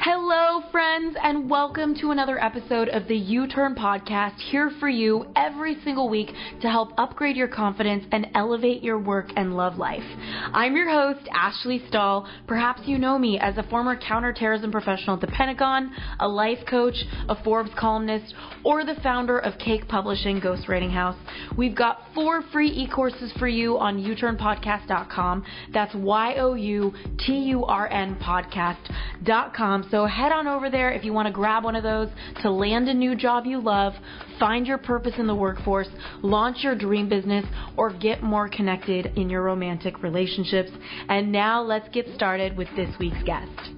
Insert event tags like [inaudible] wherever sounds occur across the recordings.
Hello, friends, and welcome to another episode of the You Turn Podcast, here for you every single week to help upgrade your confidence and elevate your work and love life. I'm your host, Ashley Stahl. Perhaps you know me as a former counterterrorism professional at the Pentagon, a life coach, a Forbes columnist, or the founder of Cake Publishing Ghostwriting House. We've got four free e courses for you on youturnpodcast.com. That's Y O U T U R N podcast.com. So head on over there if you want to grab one of those to land a new job you love, find your purpose in the workforce, launch your dream business, or get more connected in your romantic relationships. And now let's get started with this week's guest.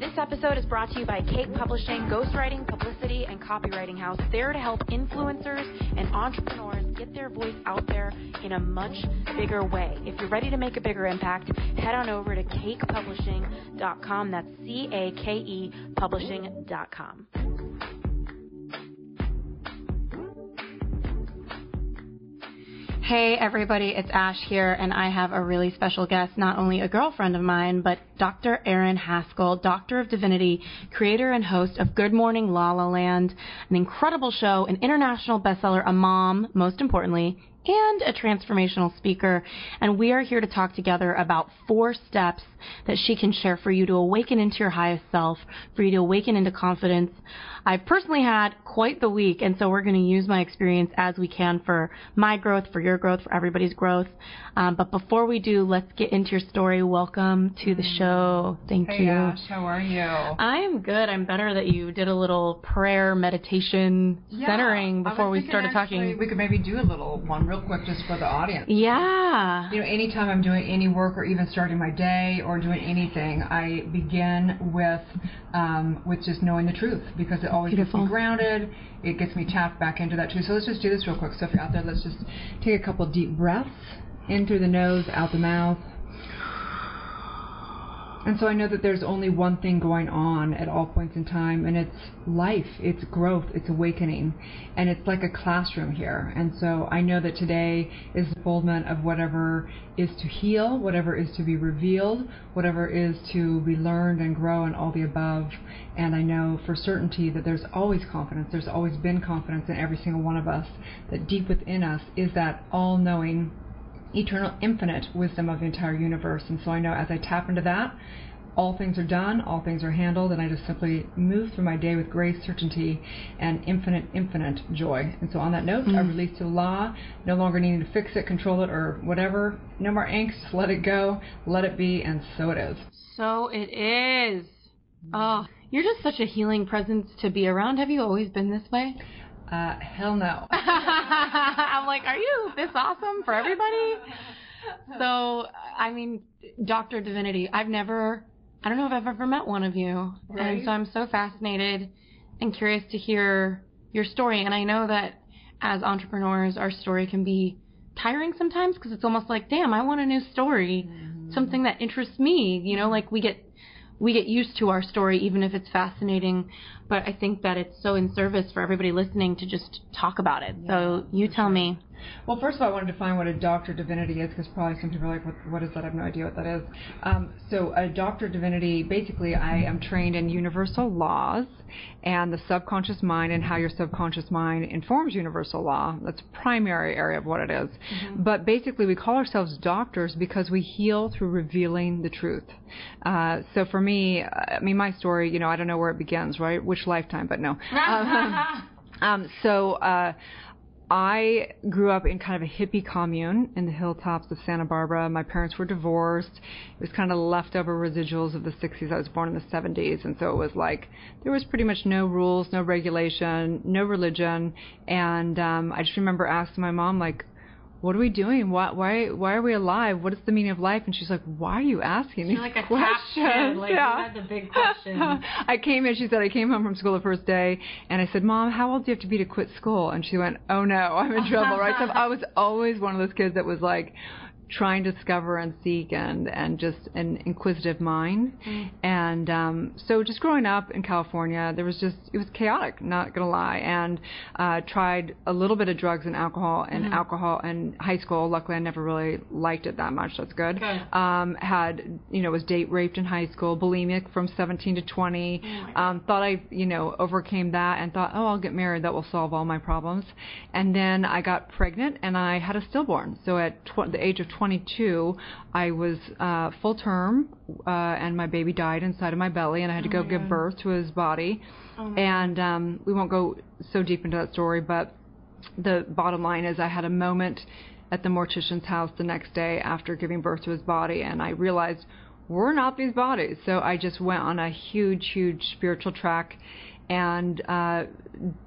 This episode is brought to you by Cake Publishing, Ghostwriting, Publicity, and Copywriting House. There to help influencers and entrepreneurs get their voice out there in a much bigger way. If you're ready to make a bigger impact, head on over to cakepublishing.com. That's C A K E publishing.com. Hey everybody, it's Ash here, and I have a really special guest, not only a girlfriend of mine, but Dr. Erin Haskell, Doctor of Divinity, creator and host of Good Morning La La Land, an incredible show, an international bestseller, a mom, most importantly, and a transformational speaker. And we are here to talk together about four steps that she can share for you to awaken into your highest self, for you to awaken into confidence. I've personally had quite the week, and so we're going to use my experience as we can for my growth, for your growth, for everybody's growth. Um, but before we do, let's get into your story. Welcome to the show. Thank Hey you. Ash, how are you? I am good. I'm better that you did a little prayer meditation centering before we started actually talking. We could maybe do a little one real quick just for the audience. Yeah. You know, anytime I'm doing any work or even starting my day or doing anything, I begin with um, with just knowing the truth because it always Beautiful. gets me grounded. It gets me tapped back into that too. So let's just do this real quick. So if you're out there, let's just take a couple deep breaths in through the nose, out the mouth. And so I know that there's only one thing going on at all points in time, and it's life, it's growth, it's awakening. And it's like a classroom here. And so I know that today is the unfoldment of whatever is to heal, whatever is to be revealed, whatever is to be learned and grow, and all the above. And I know for certainty that there's always confidence, there's always been confidence in every single one of us, that deep within us is that all knowing eternal, infinite wisdom of the entire universe. And so I know as I tap into that, all things are done, all things are handled, and I just simply move through my day with grace, certainty and infinite, infinite joy. And so on that note, I mm. release to the law, no longer needing to fix it, control it, or whatever. No more angst, let it go, let it be, and so it is. So it is. Oh, you're just such a healing presence to be around. Have you always been this way? Uh, hell no. [laughs] I'm like, are you this awesome for everybody? So, I mean, Dr. Divinity, I've never, I don't know if I've ever met one of you. And so I'm so fascinated and curious to hear your story. And I know that as entrepreneurs, our story can be tiring sometimes because it's almost like, damn, I want a new story, something that interests me. You know, like we get we get used to our story even if it's fascinating. But I think that it's so in service for everybody listening to just talk about it. so you tell me. Well, first of all, I want to define what a doctor divinity is because probably some people are like, what, what is that? I have no idea what that is. Um, so, a doctor divinity, basically, I am trained in universal laws and the subconscious mind and how your subconscious mind informs universal law. That's a primary area of what it is. But basically, we call ourselves doctors because we heal through revealing the truth. Uh, so, for me, I mean, my story, you know, I don't know where it begins, right? Which lifetime, but no. [laughs] Um, um, so, uh, I grew up in kind of a hippie commune in the hilltops of Santa Barbara. My parents were divorced. It was kind of leftover residuals of the 60s. I was born in the 70s, and so it was like there was pretty much no rules, no regulation, no religion. And um, I just remember asking my mom, like, what are we doing? Why, why, why are we alive? What is the meaning of life? And she's like, why are you asking these like questions? like had the big questions. [laughs] I came in, she said, I came home from school the first day, and I said, Mom, how old do you have to be to quit school? And she went, Oh no, I'm in trouble, right? So I was always one of those kids that was like, trying to discover and seek and and just an inquisitive mind. Mm. and um so just growing up in California there was just it was chaotic not gonna lie. And uh tried a little bit of drugs and alcohol and mm-hmm. alcohol in high school. Luckily I never really liked it that much. That's good. Okay. um had you know was date raped in high school bulimic from 17 to 20 oh um thought I you know overcame that and thought oh I'll get married. That will solve all my problems. And then I got pregnant and I had a stillborn. So at tw- the age of 22, I was uh, full term, uh, and my baby died inside of my belly, and I had to oh go give birth to his body. Oh and um, we won't go so deep into that story, but the bottom line is I had a moment at the mortician's house the next day after giving birth to his body, and I realized we're not these bodies. So I just went on a huge, huge spiritual track and uh,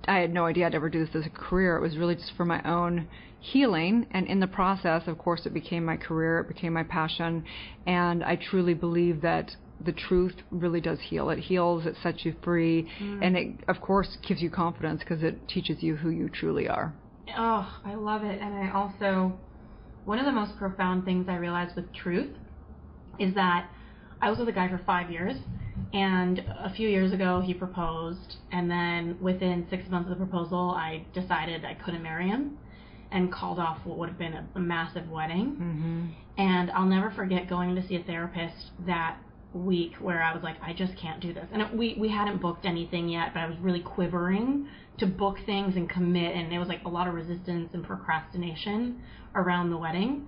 I had no idea I'd ever do this as a career. It was really just for my own healing, and in the process, of course, it became my career, it became my passion, and I truly believe that the truth really does heal. It heals, it sets you free, mm. and it, of course, gives you confidence because it teaches you who you truly are. Oh, I love it, and I also one of the most profound things I realized with truth is that I was with a guy for five years and a few years ago, he proposed, and then within six months of the proposal, I decided I couldn't marry him and called off what would have been a, a massive wedding. Mm-hmm. And I'll never forget going to see a therapist that week where I was like, I just can't do this. And it, we we hadn't booked anything yet, but I was really quivering to book things and commit, and it was like a lot of resistance and procrastination around the wedding.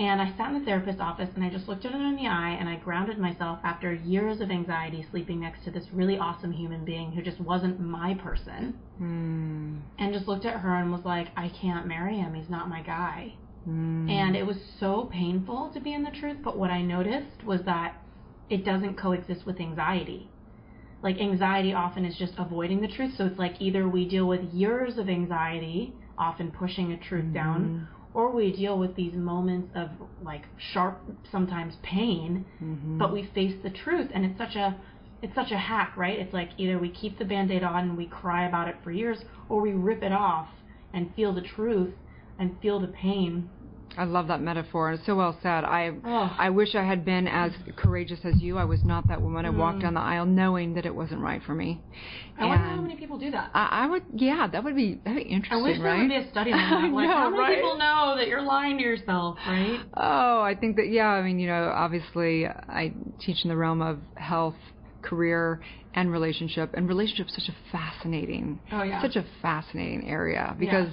And I sat in the therapist's office and I just looked at her in the eye and I grounded myself after years of anxiety sleeping next to this really awesome human being who just wasn't my person. Mm. And just looked at her and was like, I can't marry him. He's not my guy. Mm. And it was so painful to be in the truth. But what I noticed was that it doesn't coexist with anxiety. Like anxiety often is just avoiding the truth. So it's like either we deal with years of anxiety, often pushing a truth mm-hmm. down, or we deal with these moments of like sharp sometimes pain mm-hmm. but we face the truth and it's such a it's such a hack right it's like either we keep the band-aid on and we cry about it for years or we rip it off and feel the truth and feel the pain I love that metaphor. It's so well said. I oh. I wish I had been as courageous as you. I was not that woman. I walked mm. down the aisle knowing that it wasn't right for me. I and wonder how many people do that. I, I would, yeah, that would be that'd be interesting, I wish right? there would be a study [laughs] on that. Like, know, how many right? people know that you're lying to yourself, right? Oh, I think that yeah. I mean, you know, obviously, I teach in the realm of health career and relationship and relationship is such a fascinating oh, yeah. such a fascinating area because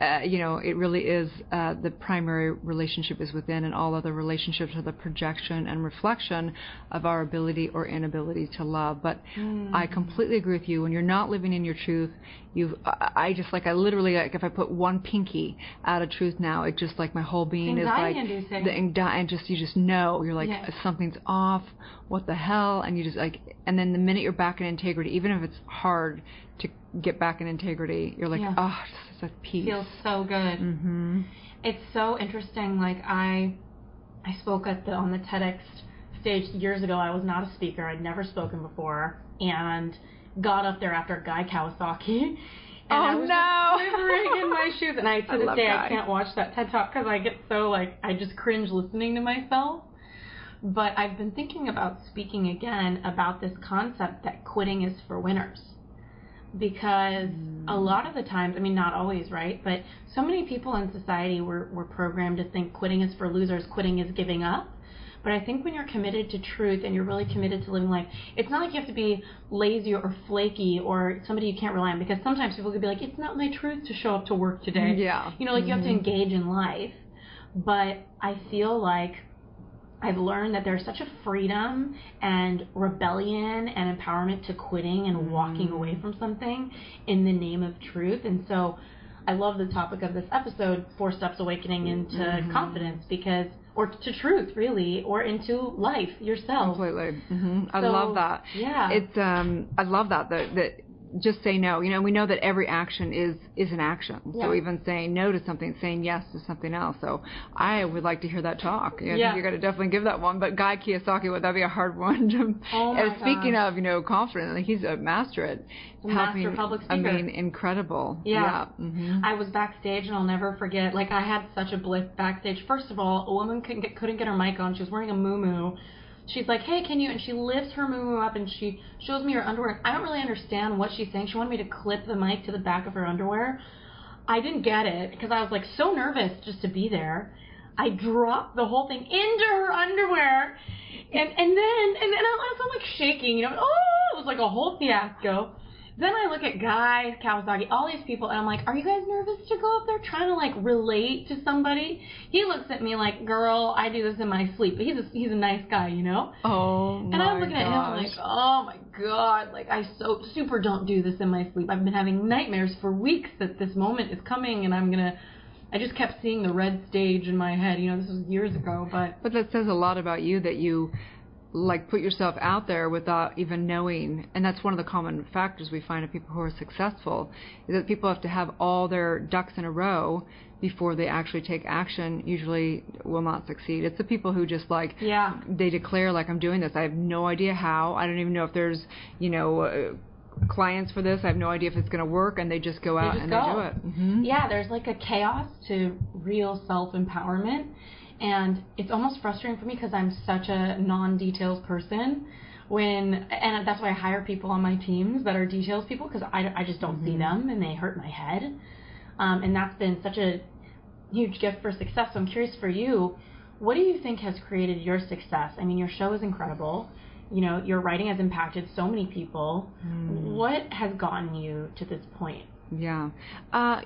uh, you know it really is uh, the primary relationship is within and all other relationships are the projection and reflection of our ability or inability to love but mm. I completely agree with you when you're not living in your truth you I just like I literally like if I put one pinky out of truth now it just like my whole being is like inducing. the anxiety and just you just know you're like yes. something's off what the hell and you just like and then the minute you're back in integrity, even if it's hard to get back in integrity, you're like, yeah. oh, a peace. Feels so good. Mm-hmm. It's so interesting. Like I, I spoke at the on the TEDx stage years ago. I was not a speaker. I'd never spoken before, and got up there after Guy Kawasaki. And oh I was no! quivering in my [laughs] shoes, and I to I this day Guy. I can't watch that TED talk because I get so like I just cringe listening to myself. But I've been thinking about speaking again about this concept that quitting is for winners. Because mm. a lot of the times, I mean, not always, right? But so many people in society were, were programmed to think quitting is for losers, quitting is giving up. But I think when you're committed to truth and you're really committed to living life, it's not like you have to be lazy or flaky or somebody you can't rely on. Because sometimes people could be like, it's not my truth to show up to work today. Yeah. You know, like mm-hmm. you have to engage in life. But I feel like I've learned that there's such a freedom and rebellion and empowerment to quitting and walking Mm. away from something in the name of truth. And so I love the topic of this episode, Four Steps Awakening into Mhm. Confidence, because, or to truth, really, or into life yourself. Completely. hmm I So, love that. Yeah. It's um I love that that that just say no. You know, we know that every action is is an action. Yeah. So even saying no to something, saying yes to something else. So I would like to hear that talk. I Yeah. you're going to definitely give that one. But Guy Kawasaki, would that be a hard [laughs] one? To, Oh my and speaking gosh. of, you know, confident, like he's a master at a master helping. public I speaker. mean, incredible. Yeah. hmm I was backstage and I'll never forget. Like I had such a blip backstage. First of all, a woman couldn't get couldn't get her mic on. She was wearing a muumuu. She's like, "Hey, can you?" And she lifts her muumuu up and she shows me her underwear. I don't really understand what she's saying. She wanted me to clip the mic to the back of her underwear. I didn't get it because I was like so nervous just to be there. I dropped the whole thing into her underwear, and and then and then I was I'm like shaking, you know. Oh, it was like a whole fiasco. Then I look at Guy Kawasaki, all these people, and I'm like, are you guys nervous to go up there trying to like relate to somebody? He looks at me like, girl, I do this in my sleep. But he's a, he's a nice guy, you know. Oh And I'm looking at him gosh. like, oh my god, like I so super don't do this in my sleep. I've been having nightmares for weeks that this moment is coming, and I'm gonna. I just kept seeing the red stage in my head. You know, this was years ago, but But that says a lot about you that you like put yourself out there without even knowing. And that's one of the common factors we find in people who are successful is that people have to have all their ducks in a row before they actually take action usually will not succeed. It's the people who just like yeah, they declare like i'm doing this. I have no idea how. I don't even know if there's you know uh, clients for this. I have no idea if it's going to work and they just go out just and go. they do it. Hmm yeah. There's like a chaos to real self empowerment, and it's almost frustrating for me because I'm such a non-details person. When and that's why I hire people on my teams that are details people because I, I just don't see them and they hurt my head. Um, and that's been such a huge gift for success. So I'm curious for you, what do you think has created your success? I mean, your show is incredible. You know, your writing has impacted so many people. What has gotten you to this point? Yeah. Uh,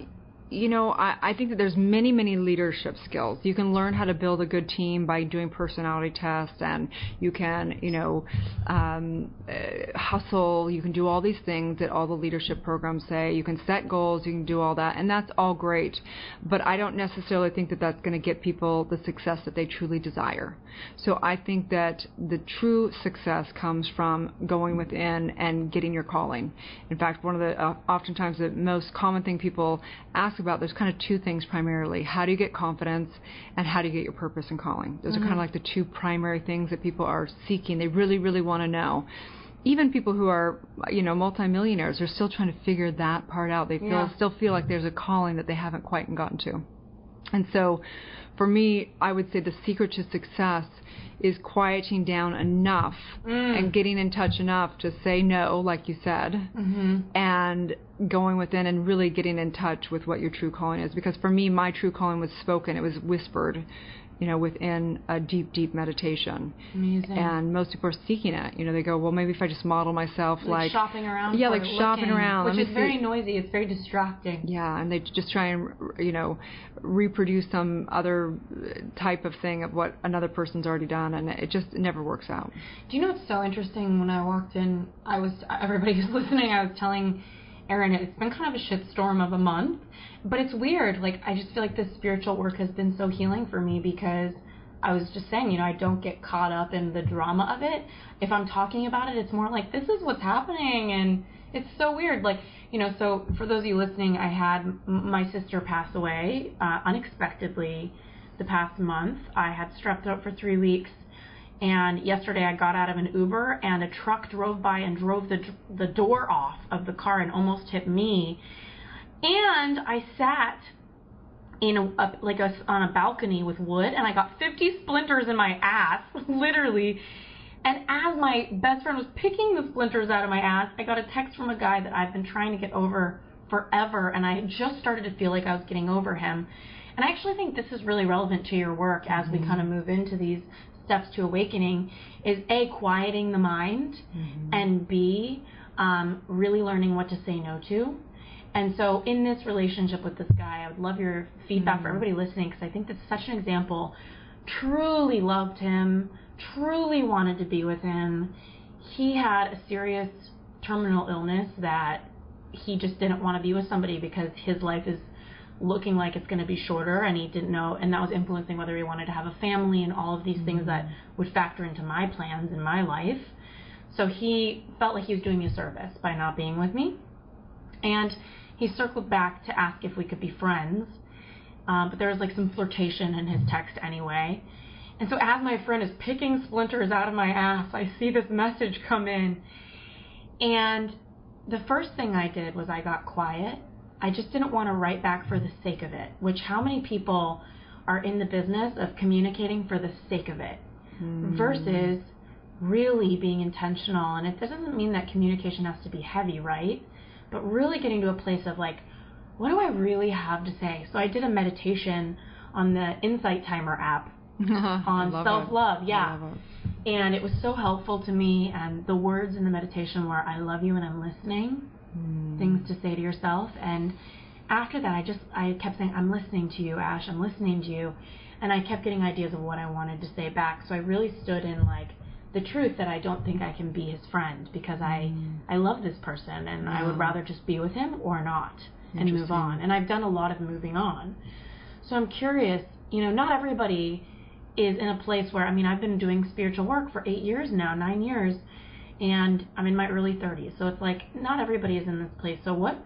you know, I, I think that there's many, many leadership skills. You can learn how to build a good team by doing personality tests, and you can, you know, um, uh, hustle. You can do all these things that all the leadership programs say. You can set goals. You can do all that, and that's all great. But I don't necessarily think that that's going to get people the success that they truly desire. So I think that the true success comes from going within and getting your calling. In fact, one of the uh, oftentimes the most common thing people ask about there's kind of two things primarily: how do you get confidence, and how do you get your purpose and calling. Those are kind of like the two primary things that people are seeking. They really, really want to know. Even people who are, you know, multimillionaires are still trying to figure that part out. They feel Yeah. still feel like there's a calling that they haven't quite gotten to. And so, for me, I would say the secret to success is quieting down enough Mm. and getting in touch enough to say no, like you said, Mm-hmm. and going within and really getting in touch with what your true calling is. Because for me, my true calling was spoken, it was whispered, you know, within a deep, deep meditation. Amazing. And most people are seeking it. You know, they go, well, maybe if I just model myself like, like, shopping around. Yeah, like shopping looking, around. which is me very see. noisy. It's very distracting. Yeah, and they just try and you know reproduce some other type of thing of what another person's already done, and it just never works out. Do you know what's so interesting? When I walked in, I was everybody who's [laughs] listening. I was telling Erin it's been kind of a shitstorm of a month, but it's weird. Like I just feel like this spiritual work has been so healing for me because I was just saying, you know, I don't get caught up in the drama of it. If I'm talking about it, it's more like this is what's happening, and it's so weird. Like you know, so for those of you listening, I had my sister pass away uh, unexpectedly the past month. I had strep throat for three weeks. And yesterday I got out of an Uber and a truck drove by and drove the the door off of the car and almost hit me. And I sat in a, a like a on a balcony with wood and I got 50 splinters in my ass, [laughs] literally. And as my best friend was picking the splinters out of my ass, I got a text from a guy that I've been trying to get over forever and I just started to feel like I was getting over him. And I actually think this is really relevant to your work as we mm-hmm. kind of move into these steps to awakening is a quieting the mind and b um, really learning what to say no to. And so in this relationship with this guy i would love your feedback for everybody listening because i think that's such an example. Truly loved him truly wanted to be with him. He had a serious terminal illness that he just didn't want to be with somebody because his life is looking like it's going to be shorter and he didn't know and that was influencing whether he wanted to have a family and all of these things that would factor into my plans in my life so he felt like he was doing me a service by not being with me And he circled back to ask if we could be friends. Um, but there was like some flirtation in his text anyway. And so as my friend is picking splinters out of my ass, I see this message come in. And the first thing I did was I got quiet. I just didn't want to write back for the sake of it, which how many people are in the business of communicating for the sake of it mm. versus really being intentional. And it doesn't mean that communication has to be heavy, right? But really getting to a place of like, what do I really have to say? So I did a meditation on the Insight Timer app [laughs] on self love. Yeah. And it was so helpful to me. And the words in the meditation were, I love you and I'm listening. Mm. Things to say to yourself. And after that, I just, I kept saying, I'm listening to you, Ash. I'm listening to you. And I kept getting ideas of what I wanted to say back. So I really stood in like, the truth that I don't think I can be his friend because I mm. I love this person and I would rather just be with him or not and move on. And I've done a lot of moving on. So I'm curious, you know, not everybody is in a place where I mean I've been doing spiritual work for 8 years now, 9 years and I'm in my early 30s. So it's like not everybody is in this place. So what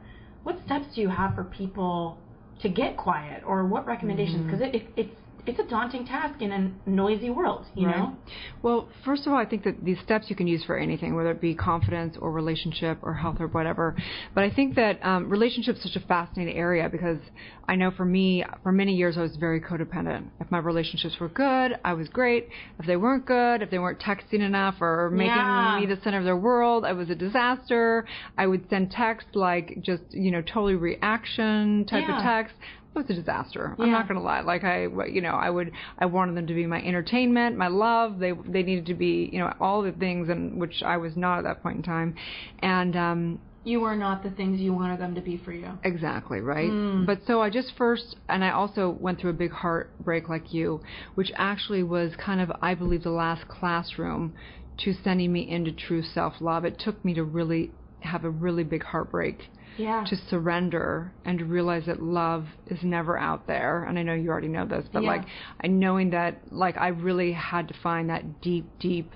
what steps do you have for people to get quiet or what recommendations because mm-hmm. it, it, it's it's a daunting task in a noisy world, you right. know? Well, first of all, I think that these steps you can use for anything, whether it be confidence or relationship or health or whatever. But I think that um, relationship is such a fascinating area because I know for me, for many years, I was very codependent. If my relationships were good, I was great. If they weren't good, if they weren't texting enough or making yeah. me the center of their world, I was a disaster. I would send texts like just, you know, totally reaction type yeah. of text it was a disaster. Yeah. I'm not going to lie. Like I, you know, I would, I wanted them to be my entertainment, my love. They, they needed to be, you know, all the things, and which I was not at that point in time. And um, you were not the things you wanted them to be for you. Exactly, right? Mm. But so I just first, and I also went through a big heartbreak like you, which actually was kind of, I believe, the last classroom to sending me into true self love. It took me to really have a really big heartbreak yeah. to surrender and to realize that love is never out there. And I know you already know this, but yeah. like I knowing that like I really had to find that deep, deep,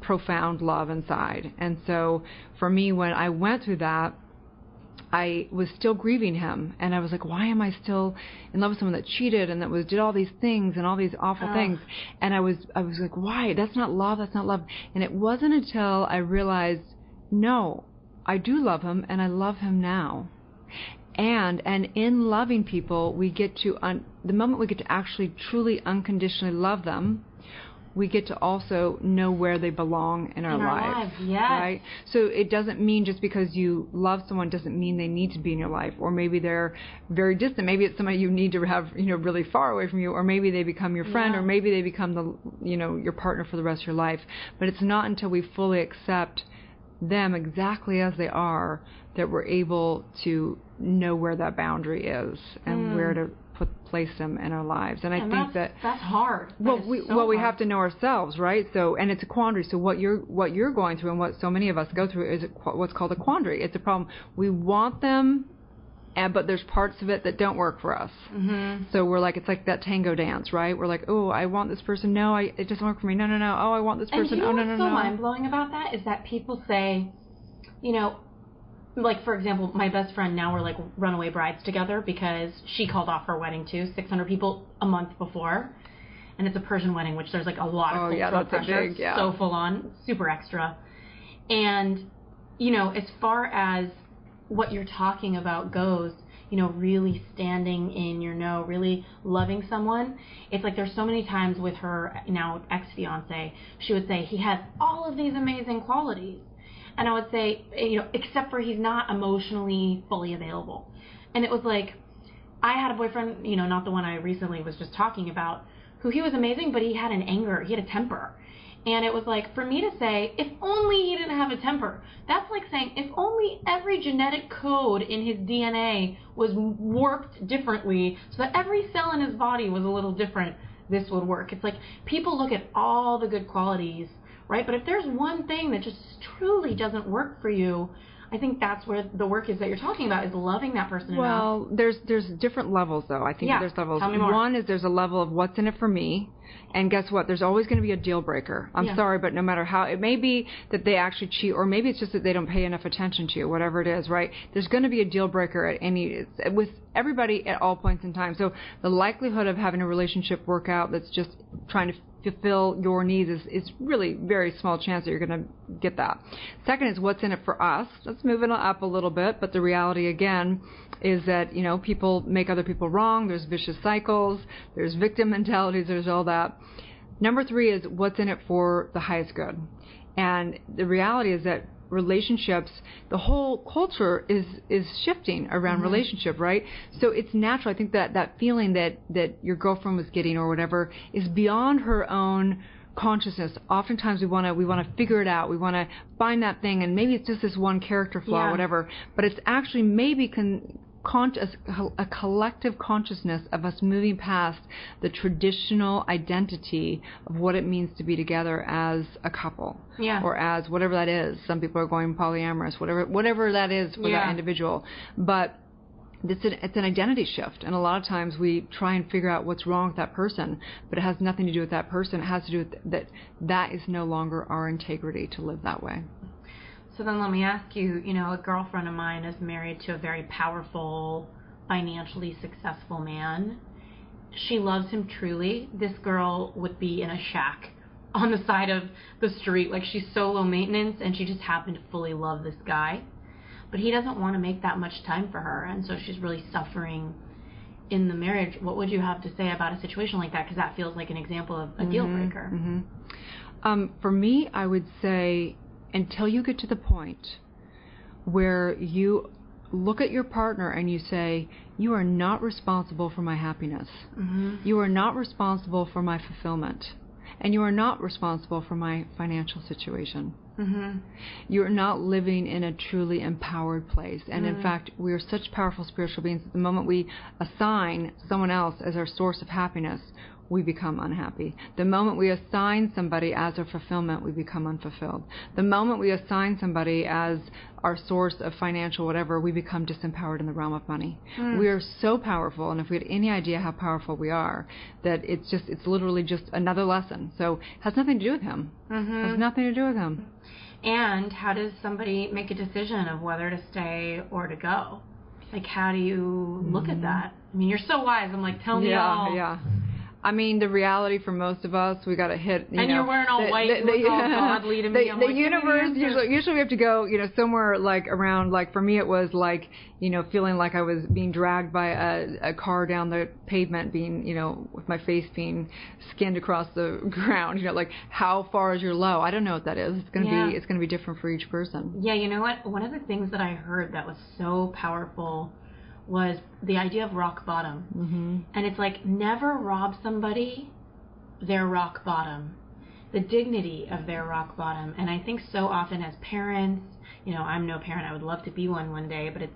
profound love inside. And so for me, when I went through that, I was still grieving him, and I was like, "Why am I still in love with someone that cheated and that was did all these things and all these awful things?" And I was, I was like, "Why? That's not love. That's not love." And it wasn't until I realized, no, I do love him and I love him now. And and in loving people, we get to un, the moment we get to actually truly unconditionally love them, we get to also know where they belong in our, in our lives. Yes. Right? So it doesn't mean just because you love someone doesn't mean they need to be in your life. Or maybe they're very distant. Maybe it's somebody you need to have, you know, really far away from you. Or maybe they become your friend. Yeah. Or maybe they become the, you know, your partner for the rest of your life. But it's not until we fully accept them exactly as they are that we're able to know where that boundary is and mm. where to put place them in our lives. And I and think that that's hard. That well, we so well hard. we have to know ourselves, right? So and it's a quandary. So what you're what you're going through and what so many of us go through is what's called a quandary. It's a problem. We want them and but there's parts of it that don't work for us. Mm-hmm. So we're like, it's like that tango dance, right? We're like, oh, I want this person. No, I, it doesn't work for me. No, no, no. Oh, I want this person. And you know oh, no, no, no, so mind blowing about that is that people say, you know, like for example, my best friend now we're like runaway brides together because she called off her wedding too, 600 people a month before, and it's a Persian wedding, which there's like a lot of oh, cultural yeah, that's pressure, big, yeah. so full on, super extra, and you know, as far as what you're talking about goes, you know, really standing in your no, really loving someone. It's like there's so many times with her now ex fiance, she would say he has all of these amazing qualities, and I would say, you know, except for he's not emotionally fully available. And it was like, I had a boyfriend, you know, not the one I recently was just talking about, who he was amazing, but he had an anger, he had a temper. And it was like, for me to say, if only he didn't have a temper, that's like saying, if only every genetic code in his DNA was warped differently so that every cell in his body was a little different, this would work. It's like people look at all the good qualities, right? But if there's one thing that just truly doesn't work for you, I think that's where the work is that you're talking about is loving that person well, enough. there's there's different levels though. I think yeah. there's levels. Tell me more. One is there's a level of what's in it for me. And guess what? There's always going to be a deal breaker. I'm Yeah. sorry, but no matter how, it may be that they actually cheat, or maybe it's just that they don't pay enough attention to you, whatever it is, right? There's going to be a deal breaker at any, with everybody at all points in time. So the likelihood of having a relationship work out that's just trying to fulfill your needs is, is really very small chance that you're going to get that. Second is what's in it for us. Let's move it up a little bit, but the reality again is that, you know, people make other people wrong. There's vicious cycles. There's victim [laughs] mentalities. There's all that. Number three is what's in it for the highest good. And the reality is that relationships, the whole culture is is shifting around mm-hmm. relationship, right? So it's natural. I think that that feeling that that your girlfriend was getting or whatever is beyond her own consciousness. Oftentimes we want to we want to figure it out. We want to find that thing, and maybe it's just this one character flaw, Yeah. or whatever. But it's actually maybe con- con- a collective consciousness of us moving past the traditional identity of what it means to be together as a couple Yeah. or as whatever that is. Some people are going polyamorous, whatever whatever that is for Yeah. that individual. But it's an, it's an identity shift, and a lot of times we try and figure out what's wrong with that person, but it has nothing to do with that person. It has to do with that that is no longer our integrity to live that way. So then let me ask you, you know, a girlfriend of mine is married to a very powerful, financially successful man. She loves him truly. This girl would be in a shack [laughs] on the side of the street. Like she's so low maintenance and she just happened to fully love this guy. But he doesn't want to make that much time for her. And so she's really suffering in the marriage. What would you have to say about a situation like that? Because that feels like an example of a deal breaker. hmm Um, for me, I would say until you get to the point where you look at your partner and you say, You are not responsible for my happiness. hmm You are not responsible for my fulfillment. And you are not responsible for my financial situation. hmm You're not living in a truly empowered place. And in fact, we are such powerful spiritual beings that the moment we assign someone else as our source of happiness, we become unhappy. The moment we assign somebody as our fulfillment, we become unfulfilled. The moment we assign somebody as our source of financial whatever, we become disempowered in the realm of money. We are so powerful, and if we had any idea how powerful we are, that it's just, it's literally just another lesson. So it has nothing to do with him. hmm Has nothing to do with him. And how does somebody make a decision of whether to stay or to go? Like, how do you look at that? I mean, you're so wise. I'm like, tell me Mm-hmm. yeah, all. Yeah, I mean, the reality for most of us, we got to hit. You And know, you're wearing all the, white, The, look all [laughs] godly to me. the, the like, the universe usually, usually we have to go, you know, somewhere like around. Like for me, it was like, you know, feeling like I was being dragged by a, a car down the pavement, being, you know, with my face being skinned across the [laughs] ground. You know, like how far is your low? I don't know what that is. It's gonna Yeah. be, it's gonna be different for each person. Yeah, you know what? One of the things that I heard that was so powerful was the idea of rock bottom. hmm And it's like, never rob somebody their rock bottom, the dignity of their rock bottom. And I think so often as parents, you know, I'm no parent. I would love to be one one day, but it's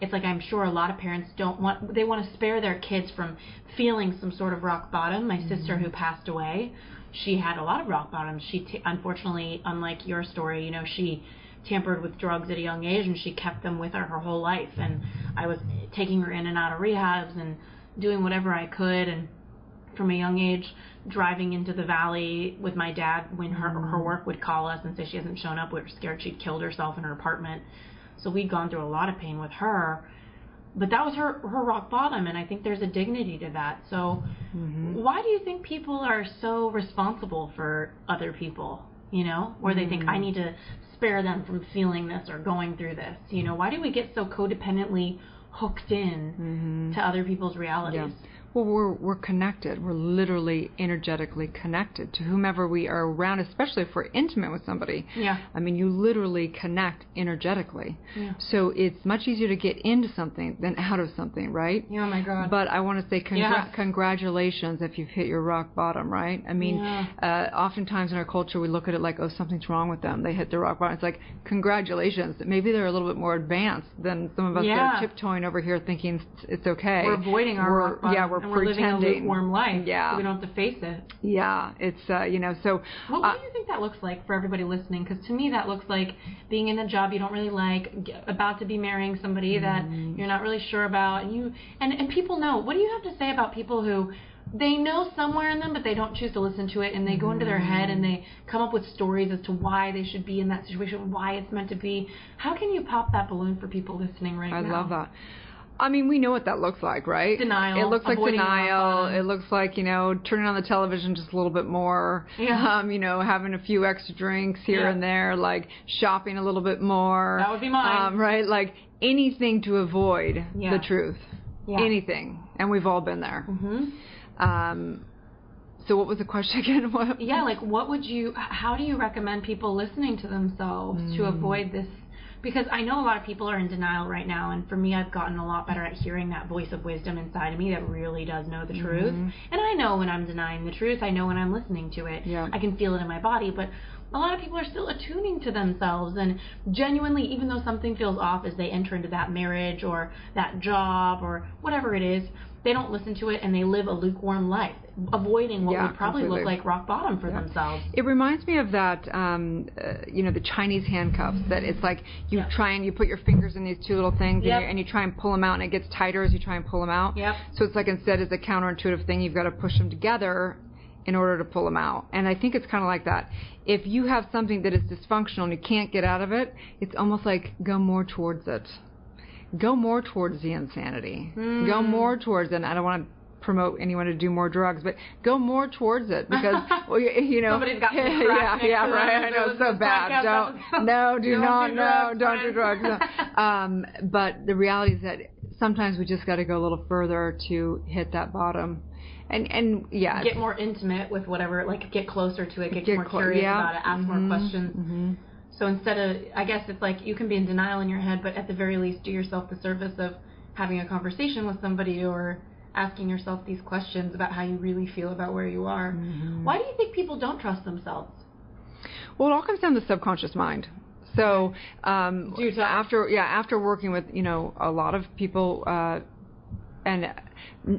it's like I'm sure a lot of parents don't want they want to spare their kids from feeling some sort of rock bottom. My sister who passed away, she had a lot of rock bottoms. She t- unfortunately, unlike your story, you know, she tampered with drugs at a young age and she kept them with her her whole life. And I was taking her in and out of rehabs and doing whatever I could. And from a young age driving into the valley with my dad when her her mm. work would call us and say she hasn't shown up we were scared she'd killed herself in her apartment. So we'd gone through a lot of pain with her. But that was her her rock bottom and I think there's a dignity to that. So mm-hmm. why do you think people are so responsible for other people you know? Where they think I mm. need to spare them from feeling this or going through this? You know why do we get so codependently hooked in mm-hmm. to other people's realities? Yeah. Well, we're we're connected. We're literally energetically connected to whomever we are around, especially if we're intimate with somebody. Yeah. I mean, you literally connect energetically. Yeah. So it's much easier to get into something than out of something, right? Yeah, Oh my god. But I want to say congra- Yes. congratulations if you've hit your rock bottom, right? I mean, Yeah. uh, oftentimes in our culture we look at it like, oh, something's wrong with them. They hit the rock bottom. It's like, congratulations. Maybe they're a little bit more advanced than some of us that are tiptoeing over here thinking it's, it's okay. we're avoiding our We're- rock bottom, Yeah, we're and we're living a pretending. lukewarm life. Yeah. so we don't have to face it. Yeah, it's uh, you know, so Well, uh, what do you think that looks like for everybody listening? Because to me, that looks like being in a job you don't really like, about to be marrying somebody that Mm-hmm. you're not really sure about, and you and and people know. What do you have to say about people who they know somewhere in them, but they don't choose to listen to it, and they go into their head and they come up with stories as to why they should be in that situation, why it's meant to be. How can you pop that balloon for people listening right I now? I love that. I mean, we know what that looks like, right? Denial, It looks like denial. It looks like you know turning on the television just a little bit more. Yeah. Um, you know, having a few extra drinks here Yeah. and there, like shopping a little bit more. That would be mine. Um, right, like anything to avoid Yeah. the truth. Yeah. Anything, and we've all been there. Mm-hmm. Um, so what was the question again? [laughs] What? Yeah, like what would you? How do you recommend people listening to themselves to avoid this? Because I know a lot of people are in denial right now, and for me, I've gotten a lot better at hearing that voice of wisdom inside of me that really does know the truth. Mm-hmm. And I know when I'm denying the truth. I know when I'm listening to it. Yeah. I can feel it in my body, but. A lot of people are still attuning to themselves and genuinely, even though something feels off as they enter into that marriage or that job or whatever it is, they don't listen to it and they live a lukewarm life, avoiding what Yeah, would probably look like rock bottom for themselves. It reminds me of that, um, uh, you know, the Chinese handcuffs. That it's like you Yeah. try and you put your fingers in these two little things, Yep. and, you, and you try and pull them out, and it gets tighter as you try and pull them out. Yep. So it's like instead as a counterintuitive thing, you've got to push them together in order to pull them out. And I think it's kind of like that. If you have something that is dysfunctional and you can't get out of it, it's almost like go more towards it. Go more towards the insanity. Hmm. Go more towards. And I don't want to promote anyone to do more drugs, but go more towards it because [laughs] well, you, you know Somebody's got some [laughs] yeah, yeah, right. I know so it's so bad. Don't [laughs] no, do Don't not do no, don't do drugs. No. Um, but the reality is that sometimes we just got to go a little further to hit that bottom, and and yeah, Get more intimate with whatever, like get closer to it, get, Get more clo- curious yeah. about it, ask Mhm, more questions. mhm. So instead of, I guess it's like you can be in denial in your head, but at the very least, do yourself the service of having a conversation with somebody or asking yourself these questions about how you really feel about where you are. Mm-hmm. Why do you think people don't trust themselves? Well, it all comes down to the subconscious mind. So um, after yeah, after working with you know a lot of people uh, and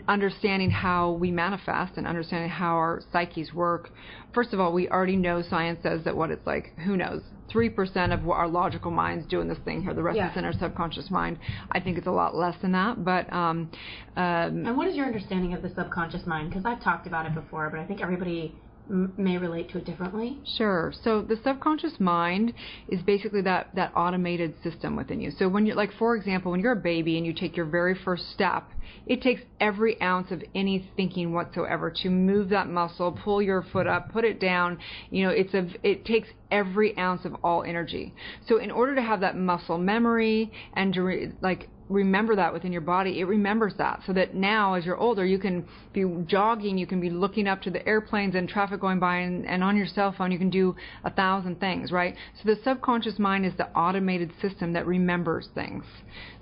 understanding how we manifest and understanding how our psyches work. First of all, we already know science says that what it's like. Who knows? Three percent of what our logical minds doing this thing here. The rest Yeah. is in our subconscious mind. I think it's a lot less than that, but um, um, And what is your understanding of the subconscious mind? Because I've talked about it before, but I think everybody may relate to it differently. Sure. So the subconscious mind is basically that, that automated system within you. So when you're like, for example, when you're a baby and you take your very first step, it takes every ounce of any thinking whatsoever to move that muscle, pull your foot up, put it down. You know, it's a, it takes every ounce of all energy. So in order to have that muscle memory and to re, like remember that within your body, it remembers that so that now as you're older, you can be jogging, you can be looking up to the airplanes and traffic going by and, and on your cell phone, you can do a thousand things, right? So the subconscious mind is the automated system that remembers things.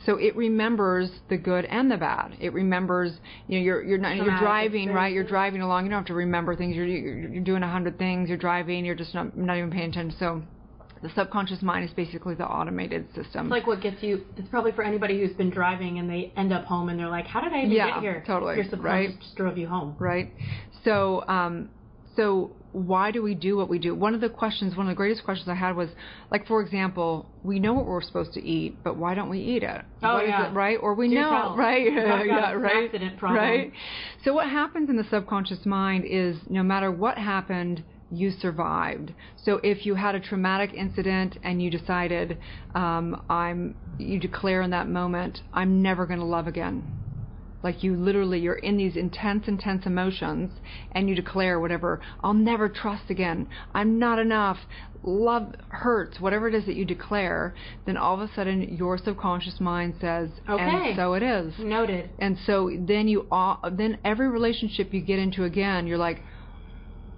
So it remembers the good and the bad. It remembers, you know, you're, you're not, you're driving, right? You're driving along. You don't have to remember things. You're, you're, you're doing a hundred things. You're driving. You're just not, not even paying attention. So the subconscious mind is basically the automated system. It's like what gets you. It's probably for anybody who's been driving and they end up home and they're like, "How did I even Yeah, get here?" totally, Your subconscious right? just drove you home. right? So, um, so why do we do what we do? One of the questions, one of the greatest questions I had was, like, for example, we know what we're supposed to eat, but why don't we eat it? Oh, What yeah. it, right? Or we Do know, tell. right? [laughs] Yeah, right. accident problem. Right. So what happens in the subconscious mind is, no matter what happened, you survived. So if you had a traumatic incident and you decided, um, I'm, you declare in that moment, I'm never going to love again like you literally you're in these intense intense emotions and you declare whatever i'll never trust again i'm not enough love hurts whatever it is that you declare then all of a sudden your subconscious mind says Okay. and so it is Noted. and so then you all then every relationship you get into again you're like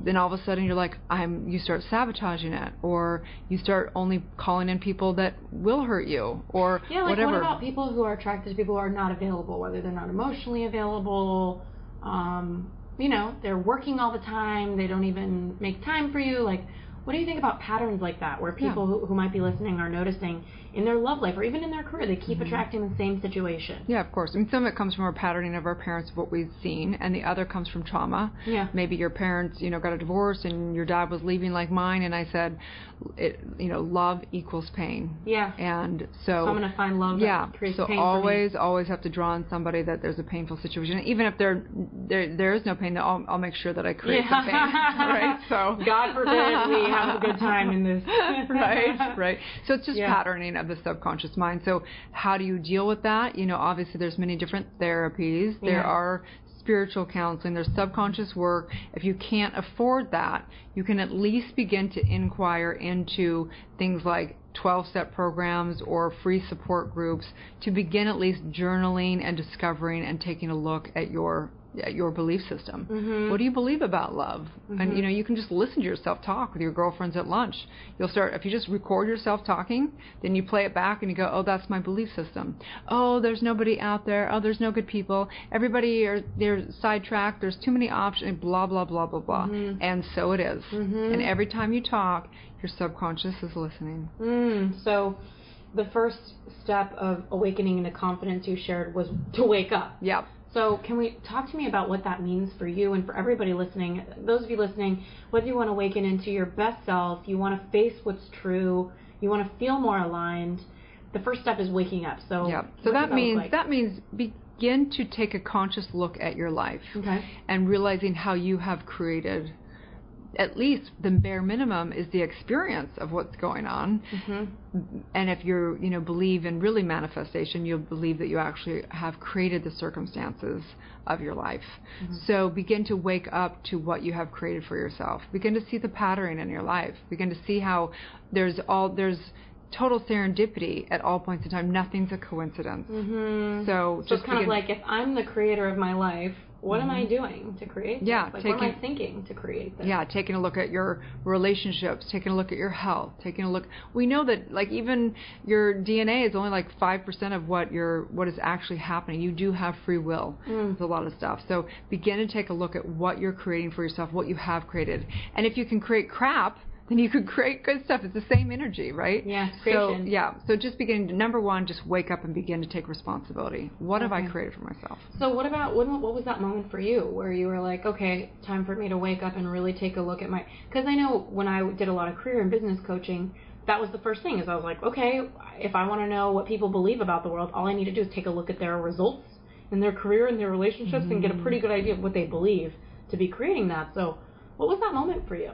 then all of a sudden you're like i'm you start sabotaging it or you start only calling in people that will hurt you or Yeah, like whatever what about people who are attracted to people who are not available, whether they're not emotionally available, um, you know, they're working all the time, they don't even make time for you. Like, what do you think about patterns like that, where people Yeah. who, who might be listening are noticing in their love life or even in their career, they keep mm-hmm. attracting the same situation? Yeah, of course. I mean, some of it comes from our patterning of our parents, of what we've seen, and the other comes from trauma. Yeah. Maybe your parents, you know, got a divorce, and your dad was leaving like mine, and I said, it, you know, love equals pain. Yeah. And So so. I'm gonna find love that yeah. creates So pain for me. always, always have to draw on somebody that there's a painful situation, even if there, there, there is no pain. I'll, I'll make sure that I create Yeah. the pain. [laughs] right. So. God forbid we have a good time in this. [laughs] right, right. So it's just Yeah. patterning of the subconscious mind. So how do you deal with that? You know, obviously there's many different therapies. There are spiritual counseling, there's subconscious work. If you can't afford that, you can at least begin to inquire into things like 12 step programs or free support groups to begin at least journaling and discovering and taking a look at your your belief system. Mm-hmm. What do you believe about love? And you know, you can just listen to yourself talk with your girlfriends at lunch. You'll start if you just record yourself talking, then you play it back and you go, "Oh, that's my belief system. Oh, there's nobody out there. Oh, there's no good people. Everybody are they're sidetracked. There's too many options. Blah blah blah blah blah." And so it is. And every time you talk, your subconscious is listening. Mm, so the first step of awakening into confidence you shared was to wake up. Yep. So, can we talk to me about what that means for you and for everybody listening? Those of you listening, whether you want to awaken into your best self, you want to face what's true, you want to feel more aligned, the first step is waking up. So, what So does that means like? that means begin to take a conscious look at your life. Okay. and realizing how you have created at least the bare minimum is the experience of what's going on. Mhm. and if you you know believe in really manifestation you'll believe that you actually have created the circumstances of your life. So begin to wake up to what you have created for yourself. Begin to see the pattern in your life. Begin to see how there's all there's total serendipity at all points in time. Nothing's a coincidence. Mhm. so So just it's kind of like if I'm the creator of my life, what am I doing to create? Yeah, This? Like, what am I taking- thinking to create this? yeah taking a look at your relationships taking a look at your health taking a look we know that like even your dna is only like 5% of what your what is actually happening you do have free will Mm. with a lot of stuff so begin to take a look at what you're creating for yourself what you have created and if you can create crap then you could create good stuff it's the same energy right Yeah, it's so creation. yeah so just begin to, number one just wake up and begin to take responsibility what have i created for myself So what about what, what was that moment for you where you were like, okay, time for me to wake up and really take a look at my? Because I know when I did a lot of career and business coaching, that was the first thing. Is I was like, okay, if I want to know what people believe about the world, all I need to do is take a look at their results and their career and their relationships and get a pretty good idea of what they believe to be creating that. So, what was that moment for you?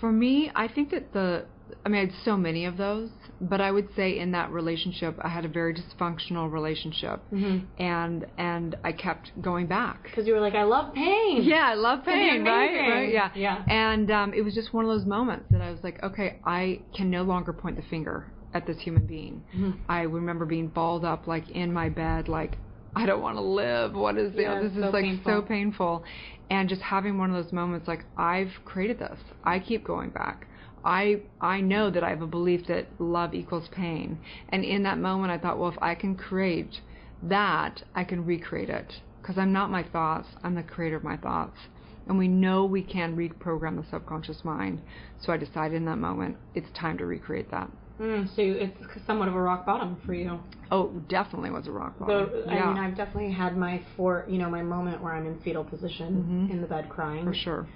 For me, I think that the I mean, I had so many of those, but I would say in that relationship, I had a very dysfunctional relationship, Mhm. and and I kept going back. Because you were like, I love pain. Yeah, I love pain, right? Right? Yeah. Yeah. And um, it was just one of those moments that I was like, okay, I can no longer point the finger at this human being. Mhm. I remember being balled up like in my bed, like I don't want to live. What is Yeah, this? This so is like painful. so painful. And just having one of those moments, like I've created this. I keep going back. I I know that I have a belief that love equals pain. And in that moment, I thought, well, if I can create that, I can recreate it. Because I'm not my thoughts. I'm the creator of my thoughts. And we know we can reprogram the subconscious mind. So I decided in that moment, it's time to recreate that. Mm, so it's somewhat of a rock bottom for you. Oh, definitely was a rock bottom. So yeah, I mean, I've definitely had my for you know my moment where I'm in fetal position Mhm. in the bed crying. for sure.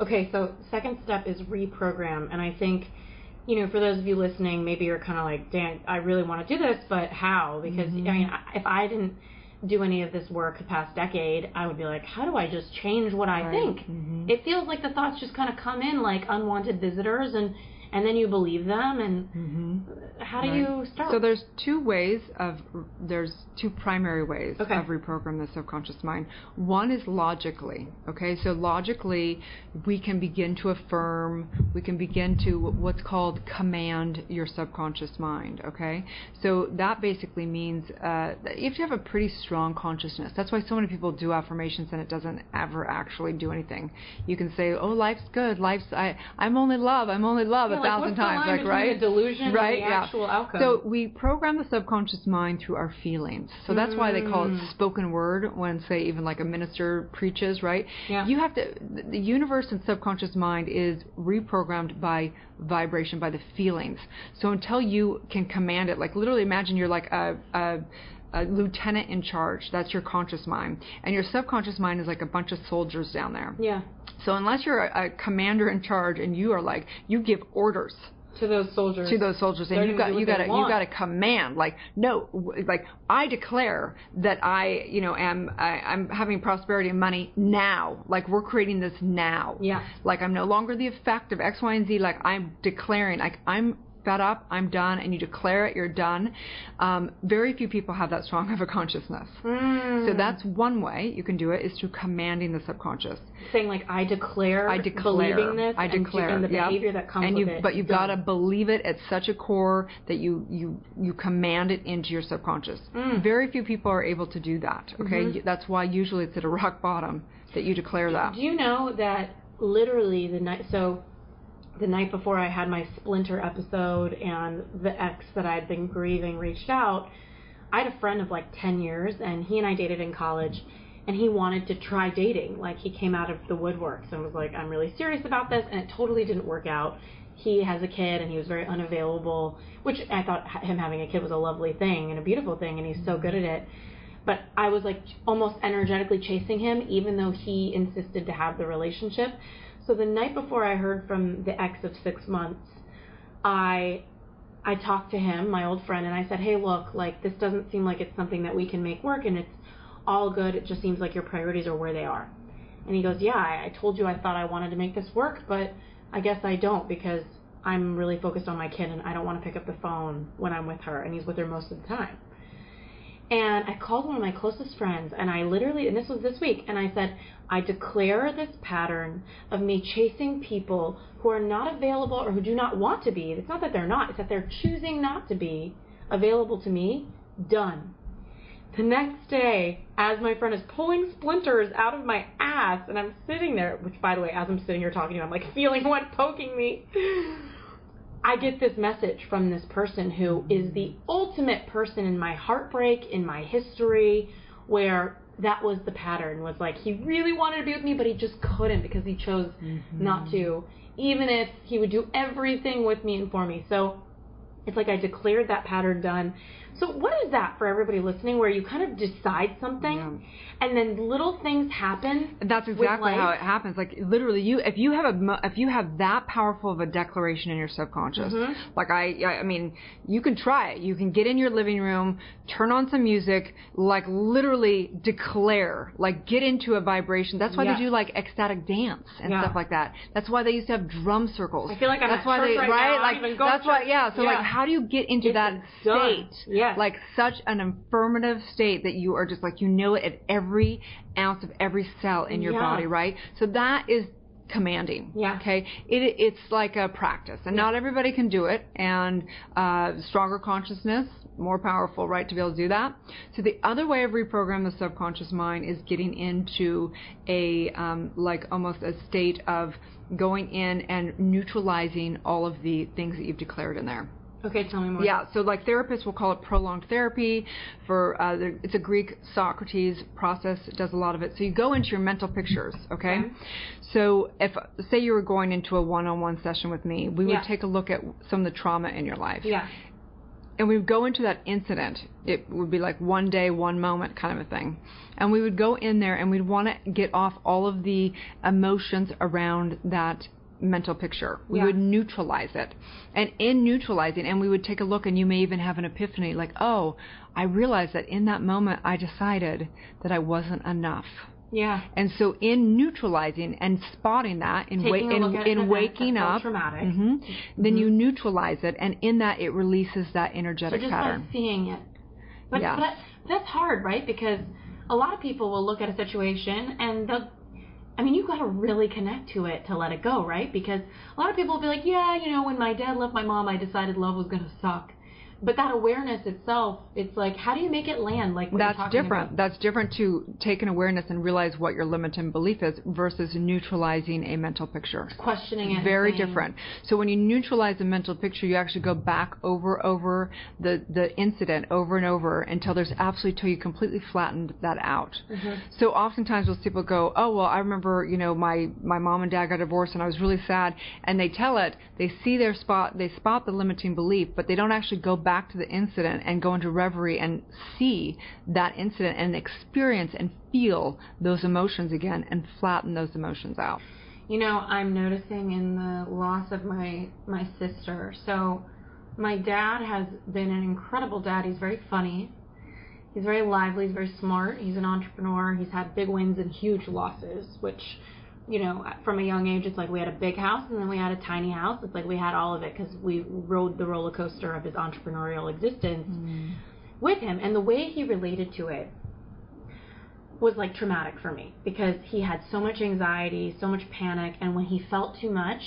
Okay, so second step is reprogram, and I think, you know, for those of you listening, maybe you're kind of like, Dan, I really want to do this, but how? Because Mhm. I mean, if I didn't do any of this work the past decade, I would be like, how do I just change what I Right. think? Mhm. It feels like the thoughts just kind of come in like unwanted visitors, and and then you believe them, and Mhm. how do Right. you start? So there's two ways of there's two primary ways Okay. of reprogram the subconscious mind. One is logically. Okay, so logically we can begin to affirm, we can begin to what's called command your subconscious mind. Okay, so that basically means uh, that you have to have a pretty strong consciousness. That's why so many people do affirmations and it doesn't ever actually do anything. You can say, "Oh, life's good. Life's I I'm only love. I'm only love." A thousand like, times, like right? Delusion right? yeah. outcome. So we program the subconscious mind through our feelings. So that's mm. why they call it mm. spoken word when, say, even like a minister preaches, right? Yeah. You have to. The universe and subconscious mind is reprogrammed by vibration, by the feelings. So until you can command it, like literally, imagine you're like a, a a lieutenant in charge. That's your conscious mind. And your subconscious mind is like a bunch of soldiers down there. Yeah. So unless you're a, a commander in charge and you are like you give orders to those soldiers. To those soldiers and you got you got to you got to command like no like I declare that I you know am I, I'm having prosperity and money now. Like we're creating this now. Yeah. Like I'm no longer the effect of X Y and Z. Like I'm declaring like I'm fed up, I'm done, and you declare it, you're done. Um, very few people have that strong [laughs] of a consciousness. Mm. So that's one way you can do it is through commanding the subconscious. Saying like I declare, I declare, believing this, I declare, and the behavior that comes and you, with it. But you've got to believe it at such a core that you you you command it into your subconscious. Mm. Very few people are able to do that. Okay, mm-hmm. that's why usually it's at a rock bottom that you declare that. Do you know that literally the night so the night before I had my splinter episode and the ex that I had been grieving reached out, I had a friend of like 10 years and he and I dated in college and he wanted to try dating. Like he came out of the woodworks and was like, I'm really serious about this and it totally didn't work out. He has a kid and he was very unavailable, which I thought him having a kid was a lovely thing and a beautiful thing and he's so good at it. But I was like almost energetically chasing him even though he insisted to have the relationship. So the night before I heard from the ex of six months, I I talked to him, my old friend, and I said, "Hey, look, like this doesn't seem like it's something that we can make work, and it's all good. It just seems like your priorities are where they are." And he goes, "Yeah, I, I told you I thought I wanted to make this work, but I guess I don't because I'm really focused on my kid, and I don't want to pick up the phone when I'm with her, and he's with her most of the time." And I called one of my closest friends, and I literally, and this was this week, and I said, I declare this pattern of me chasing people who are not available or who do not want to be. It's not that they're not, it's that they're choosing not to be available to me. Done. The next day, as my friend is pulling splinters out of my ass, and I'm sitting there, which by the way, as I'm sitting here talking to you, I'm like feeling [laughs] one poking me. I get this message from this person who is the ultimate person in my heartbreak, in my history, where that was the pattern was like he really wanted to be with me but he just couldn't because he chose mm-hmm. not to even if he would do everything with me and for me so it's like I declared that pattern done so what is that for everybody listening where you kind of decide something yeah. and then little things happen? That's exactly how it happens. Like literally you if you have a if you have that powerful of a declaration in your subconscious. Mm-hmm. Like I I mean, you can try it. You can get in your living room, turn on some music, like literally declare, like get into a vibration. That's why yes. they do like ecstatic dance and yeah. stuff like that. That's why they used to have drum circles. I feel like I'm that's why they right, right like that's why yeah, so yeah. like how do you get into it's that done. state? Yeah like such an affirmative state that you are just like you know it at every ounce of every cell in your yeah. body, right? So that is commanding. Yeah. Okay. It it's like a practice, and yeah. not everybody can do it. And uh, stronger consciousness, more powerful, right, to be able to do that. So the other way of reprogramming the subconscious mind is getting into a um, like almost a state of going in and neutralizing all of the things that you've declared in there. Okay, tell me more. Yeah, so like therapists will call it prolonged therapy. For uh, it's a Greek Socrates process does a lot of it. So you go into your mental pictures, okay? okay. So if say you were going into a one-on-one session with me, we would yeah. take a look at some of the trauma in your life. Yeah. And we would go into that incident. It would be like one day, one moment kind of a thing. And we would go in there and we'd want to get off all of the emotions around that mental picture. We yeah. would neutralize it. And in neutralizing, and we would take a look, and you may even have an epiphany like, oh, I realized that in that moment I decided that I wasn't enough. Yeah. And so in neutralizing and spotting that, in, wa- in, in waking up. Mm-hmm, mm-hmm. then you neutralize it, and in that it releases that energetic so just pattern. Seeing it. But, yeah. but that's hard, right? Because a lot of people will look at a situation and they'll I mean, you've got to really connect to it to let it go, right? Because a lot of people will be like, yeah, you know, when my dad left my mom, I decided love was going to suck. But that awareness itself, it's like, how do you make it land? Like That's different. about? That's different to take an awareness and realize what your limiting belief is versus neutralizing a mental picture. Questioning it. Very different. So when you neutralize a mental picture, you actually go back over over the the incident over and over until there's absolutely till you completely flattened that out. Mm-hmm. So oftentimes those people go, oh well, I remember you know my my mom and dad got divorced and I was really sad, and they tell it. They see their spot, they spot the limiting belief, but they don't actually go back to the incident and go into reverie and see that incident and experience and feel those emotions again and flatten those emotions out. You know, I'm noticing in the loss of my my sister. So, my dad has been an incredible dad. He's very funny. He's very lively. He's very smart. He's an entrepreneur. He's had big wins and huge losses, which, you know, from a young age, it's like we had a big house and then we had a tiny house. It's like we had all of it because we rode the roller coaster of his entrepreneurial existence mm-hmm. with him. And the way he related to it was like traumatic for me because he had so much anxiety, so much panic, and when he felt too much,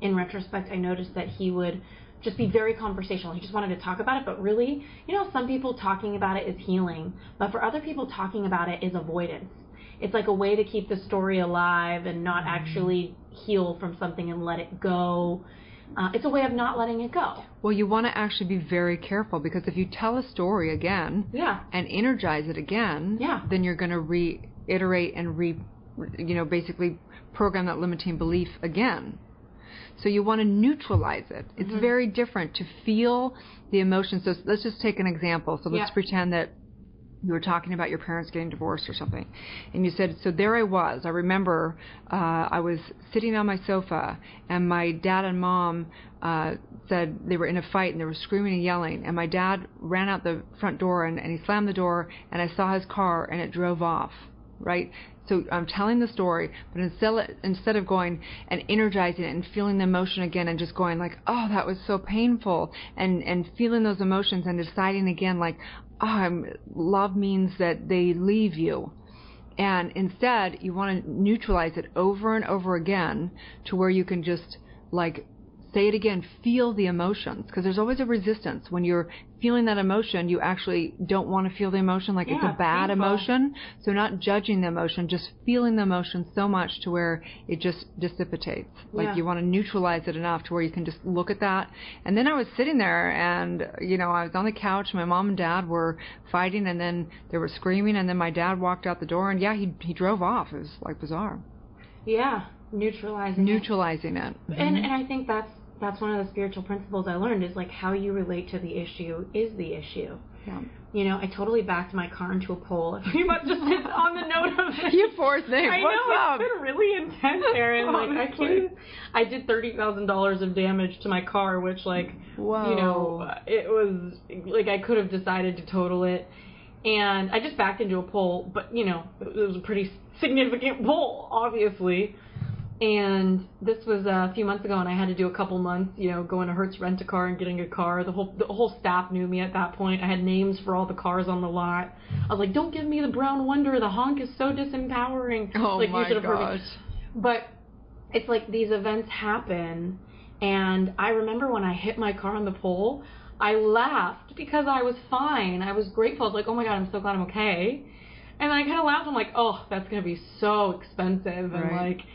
in retrospect, I noticed that he would just be very conversational. He just wanted to talk about it, but really, you know, some people talking about it is healing, but for other people, talking about it is avoidance. It's like a way to keep the story alive and not actually heal from something and let it go. Uh, it's a way of not letting it go. Well, you want to actually be very careful because if you tell a story again Yeah. and energize it again, Yeah. then you're going to reiterate and re, you know, basically program that limiting belief again. So you want to neutralize it. It's Mm-hmm. very different to feel the emotions. So let's just take an example. So let's Yeah. pretend that you were talking about your parents getting divorced or something, and you said, "So there I was. I remember uh, I was sitting on my sofa, and my dad and mom uh, said they were in a fight, and they were screaming and yelling, and my dad ran out the front door, and, and he slammed the door, and I saw his car, and it drove off." Right. So I'm telling the story, but instead instead of going and energizing it and feeling the emotion again and just going like, oh, that was so painful, and and feeling those emotions and deciding again like, oh, I'm, love means that they leave you. And instead, you want to neutralize it over and over again to where you can just like say it again, feel the emotions because there's always a resistance when you're feeling that emotion. You actually don't want to feel the emotion like it's a bad painful. emotion. So not judging the emotion, just feeling the emotion so much to where it just dissipates. Like Yeah. you want to neutralize it enough to where you can just look at that. And then I was sitting there and, you know, I was on the couch. My mom and dad were fighting and then they were screaming and then my dad walked out the door and yeah, he, he drove off. It was like bizarre. Yeah. Neutralizing. it. Neutralizing it. And mm-hmm. and I think that's that's one of the spiritual principles I learned is like how you relate to the issue is the issue. Yeah. You know, I totally backed my car into a pole. [laughs] Pretty much just on the note of [laughs] You poor thing. I What's know up? it's been really intense, Erin. Like I can't. I did thirty thousand dollars of damage to my car, which like Whoa. you know it was like I could have decided to total it, and I just backed into a pole. But you know it was a pretty significant pole, obviously. And this was a few months ago, and I had to do a couple months, you know, going to Hertz Rent a Car and getting a car. The whole the whole staff knew me at that point. I had names for all the cars on the lot. I was like, "Don't give me the Brown Wonder. The honk is so disempowering." Oh like, my you should have heard me. gosh. But it's like these events happen, and I remember when I hit my car on the pole, I laughed because I was fine. I was grateful. I was like, "Oh my god, I'm so glad I'm okay." And I kind of laughed. I'm like, "Oh, that's gonna be so expensive," and Right. like,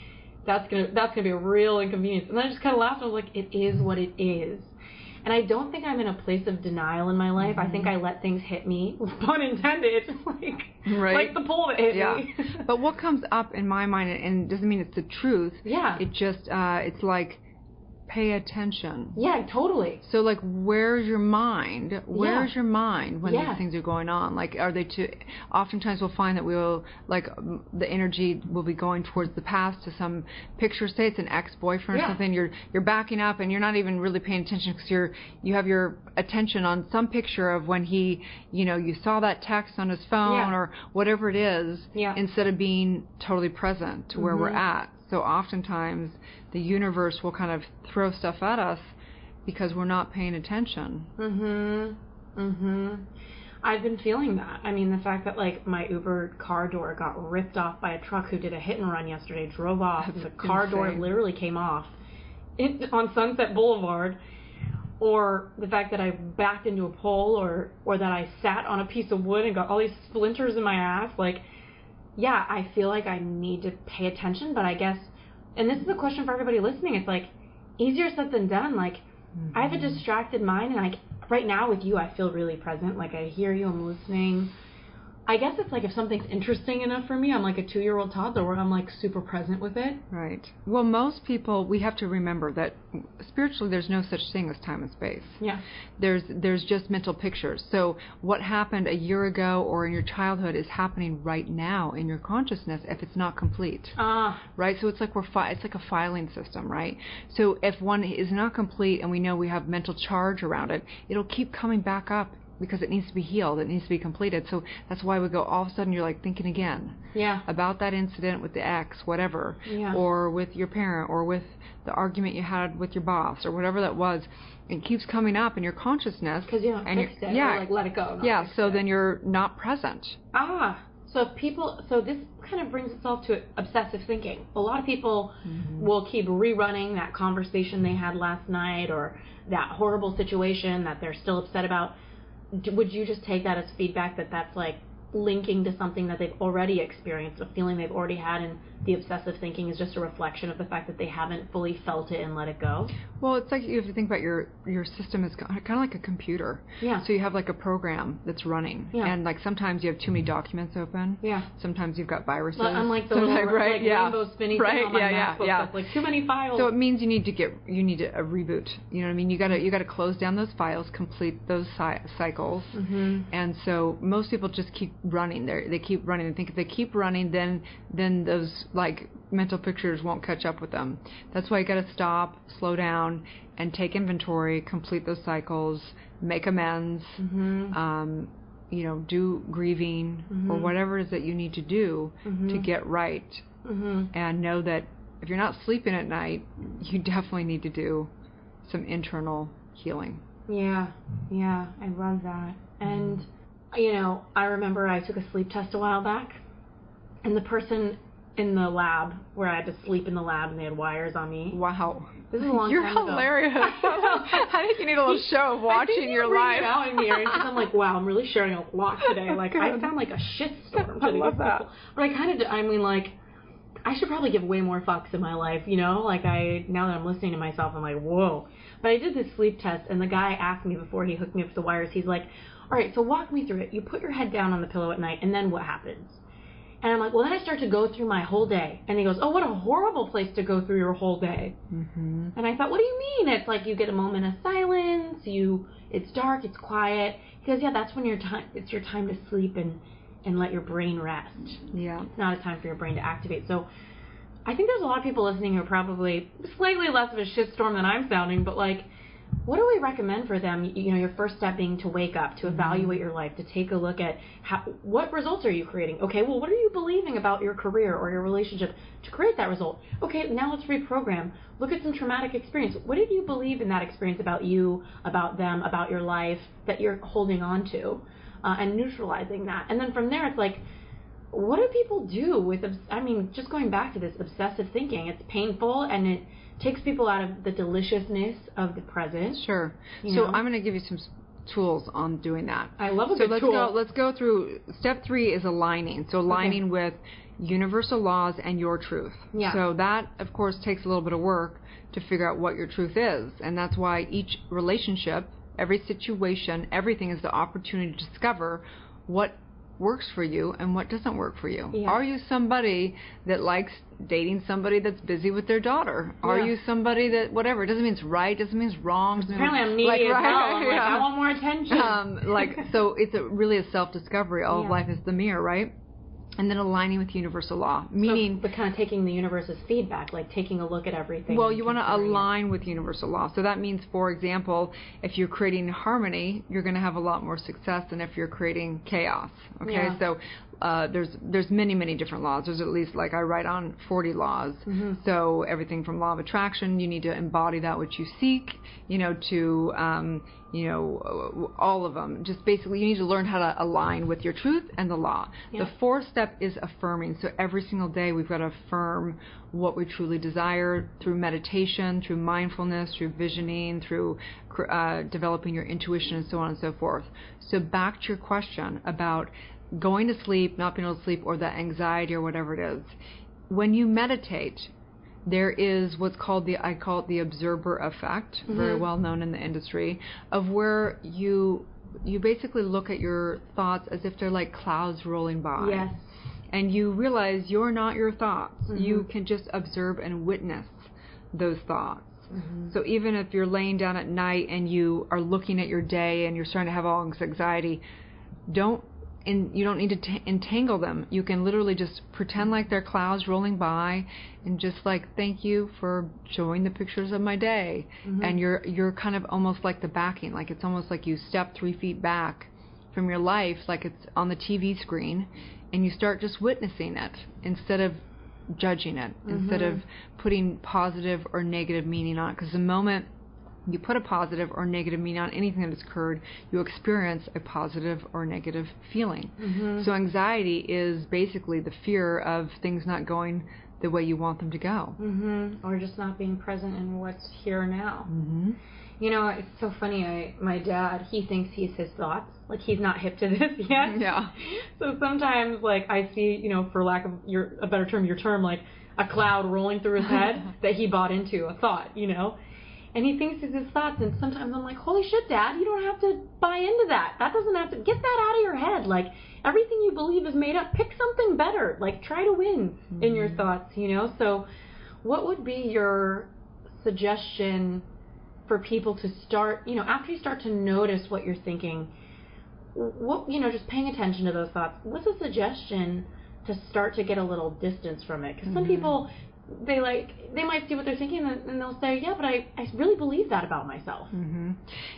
"That's gonna that's gonna be a real inconvenience." And then I just kind of laughed. I was like, "It is what it is." And I don't think I'm in a place of denial in my life. I think I let things hit me, [laughs] pun intended, [laughs] like Right. like the pole that hit Yeah. me. [laughs] but what comes up in my mind, and it doesn't mean it's the truth. yeah, It just, uh, it's like, pay attention. yeah, totally. So like, where's your mind? Where's Yeah. your mind when Yeah. these things are going on? Like, are they too? Oftentimes, we'll find that we'll like the energy will be going towards the past to some picture. Say it's an ex-boyfriend Yeah. or something. You're you're backing up and you're not even really paying attention because you're you have your attention on some picture of when he, you know, you saw that text on his phone or whatever it is. Instead of being totally present to where we're Mhm. at. So oftentimes the universe will kind of throw stuff at us because we're not paying attention. Mhm. Mhm. I've been feeling that. I mean, the fact that like my Uber car door got ripped off by a truck who did a hit and run yesterday, drove off, and the That's car door literally came off it, on Sunset Boulevard. or the fact that I backed into a pole or or that I sat on a piece of wood and got all these splinters in my ass like yeah, I feel like I need to pay attention, but I guess and this is a question for everybody listening. It's like easier said than done. Like mm-hmm. I have a distracted mind and like right now with you I feel really present. Like I hear you, I'm listening. I guess it's like if something's interesting enough for me, I'm like a two year old toddler where I'm like super present with it. Right. Well, most people, we have to remember that spiritually there's no such thing as time and space. Yeah. There's there's just mental pictures. So what happened a year ago or in your childhood is happening right now in your consciousness if it's not complete. Ah. Right. So it's like we're fi- it's like a filing system, right? So if one is not complete and we know we have mental charge around it, it'll keep coming back up because it needs to be healed, it needs to be completed. So that's why we go all of a sudden you're like thinking again. Yeah. About that incident with the ex, whatever. Yeah. Or with your parent or with the argument you had with your boss or whatever that was. It keeps coming up in your consciousness. Because you don't and fix it yeah, or like let it go. Yeah, so it. then you're not present. Ah. So people, so this kind of brings itself to obsessive thinking. A lot of people mm-hmm. will keep rerunning that conversation they had last night or that horrible situation that they're still upset about would you just take that as feedback that that's like linking to something that they've already experienced, a feeling they've already had, and the obsessive thinking is just a reflection of the fact that they haven't fully felt it and let it go. Well, it's like you have to think about your your system is kind of like a computer. Yeah. So you have like a program that's running, yeah. and like sometimes you have too many documents open. Yeah. Sometimes you've got viruses. Well, unlike the little right, like yeah. rainbow spinning right, thing on my yeah, MacBook yeah, that's like too many files. So it means you need to get you need a, a reboot. You know what I mean? You gotta you gotta close down those files, complete those cy- cycles, mm-hmm. and so most people just keep running. They they keep running. They think if they keep running, then then those like mental pictures won't catch up with them. That's why you got to stop, slow down, and take inventory, complete those cycles, make amends, mm-hmm. um, you know, do grieving mm-hmm. or whatever it is that you need to do mm-hmm. to get right, mm-hmm. and know that if you're not sleeping at night, you definitely need to do some internal healing. Yeah, yeah, I love that. And you know, I remember I took a sleep test a while back, and the person in the lab where I had to sleep in the lab and they had wires on me. Wow. This is a [laughs] long time. You're time hilarious. [laughs] I think you need a little [laughs] show of watching your life. Out in here because I'm like, wow, I'm really sharing a lot today. Like I sound like a shitstorm. I love that. But I kind of, I mean, like, I should probably give way more fucks in my life, you know? Like I, now that I'm listening to myself, I'm like, whoa. But I did this sleep test, and the guy asked me before he hooked me up to the wires. He's like, all right, so walk me through it. You put your head down on the pillow at night, and then what happens? And I'm like, well, then I start to go through my whole day. And he goes, oh, what a horrible place to go through your whole day. Mm-hmm. And I thought, what do you mean? It's like you get a moment of silence. You, it's dark, it's quiet. He goes, yeah, that's when your time. It's your time to sleep and and let your brain rest. Yeah, it's not a time for your brain to activate. So, I think there's a lot of people listening who are probably slightly less of a shitstorm than I'm sounding, but like what do we recommend for them? You know, your first step being to wake up, to evaluate mm-hmm. your life, to take a look at how, what results are you creating? Okay, well, what are you believing about your career or your relationship to create that result? Okay, now let's reprogram. Look at some traumatic experience. What did you believe in that experience about you, about them, about your life that you're holding on to, uh, and neutralizing that? And then from there, it's like, what do people do with? I mean, just going back to this obsessive thinking, it's painful and it takes people out of the deliciousness of the present. Sure. So know? I'm going to give you some tools on doing that. I love a so good let's tool. go. Let's go through step three is aligning. So aligning okay. with universal laws and your truth. Yeah. So that of course takes a little bit of work to figure out what your truth is, and that's why each relationship, every situation, everything is the opportunity to discover what works for you and what doesn't work for you. Yeah. Are you somebody that likes dating somebody that's busy with their daughter? Are you somebody that whatever? It doesn't mean it's right. Doesn't mean it's wrong. Apparently, I'm needy like, as right, hell. I'm yeah. like, I want more attention. Um, like so, it's a, really a self discovery. All yeah. of life is the mirror, right? And then aligning with universal law, meaning so, but kind of taking the universe's feedback, like taking a look at everything. Well, you want to align it. with universal law. So that means, for example, if you're creating harmony, you're going to have a lot more success than if you're creating chaos. Okay, yeah. so uh, there's there's many many different laws. There's at least like I write on 40 laws. Mm-hmm. So everything from law of attraction, you need to embody that which you seek. You know, to um, you know all of them. Just basically, you need to learn how to align with your truth and the law. Yeah. The fourth step is affirming. So every single day we've got to affirm what we truly desire through meditation, through mindfulness, through visioning, through uh, developing your intuition, and so on and so forth. So back to your question about going to sleep, not being able to sleep, or the anxiety or whatever it is. When you meditate, there is what's called the I call it the observer effect, mm-hmm. very well known in the industry, of where you you basically look at your thoughts as if they're like clouds rolling by. Yes. And you realize you're not your thoughts. Mm-hmm. You can just observe and witness those thoughts. Mm-hmm. So even if you're laying down at night and you are looking at your day and you're starting to have all this anxiety, don't and you don't need to t- entangle them. You can literally just pretend like they're clouds rolling by, and just like thank you for showing the pictures of my day. Mm-hmm. And you're you're kind of almost like the backing, like it's almost like you step three feet back from your life, like it's on the TV screen, and you start just witnessing it instead of judging it, instead mm-hmm. of putting positive or negative meaning on it. Because the moment you put a positive or negative meaning on anything that has occurred, you experience a positive or negative feeling. So anxiety is basically the fear of things not going the way you want them to go. Mm-hmm. Or just not being present in what's here now. hmm You know, it's so funny. I my dad, he thinks he's his thoughts. Like he's not hip to this [laughs] yet. Yeah. So sometimes, like I see, you know, for lack of your a better term, your term, like a cloud rolling through his head [laughs] that he bought into a thought, you know. And he thinks his thoughts, and sometimes I'm like, "Holy shit, Dad! You don't have to buy into that. That doesn't have to get that out of your head. Like everything you believe is made up. Pick something better. Like try to win in your mm-hmm. thoughts, you know." So, what would be your suggestion for people to start, you know, after you start to notice what you're thinking, what, you know, just paying attention to those thoughts, what's a suggestion to start to get a little distance from it? Because some mm-hmm. people, they like, they might see what they're thinking and, and they'll say, yeah, but I, I really believe that about myself. hmm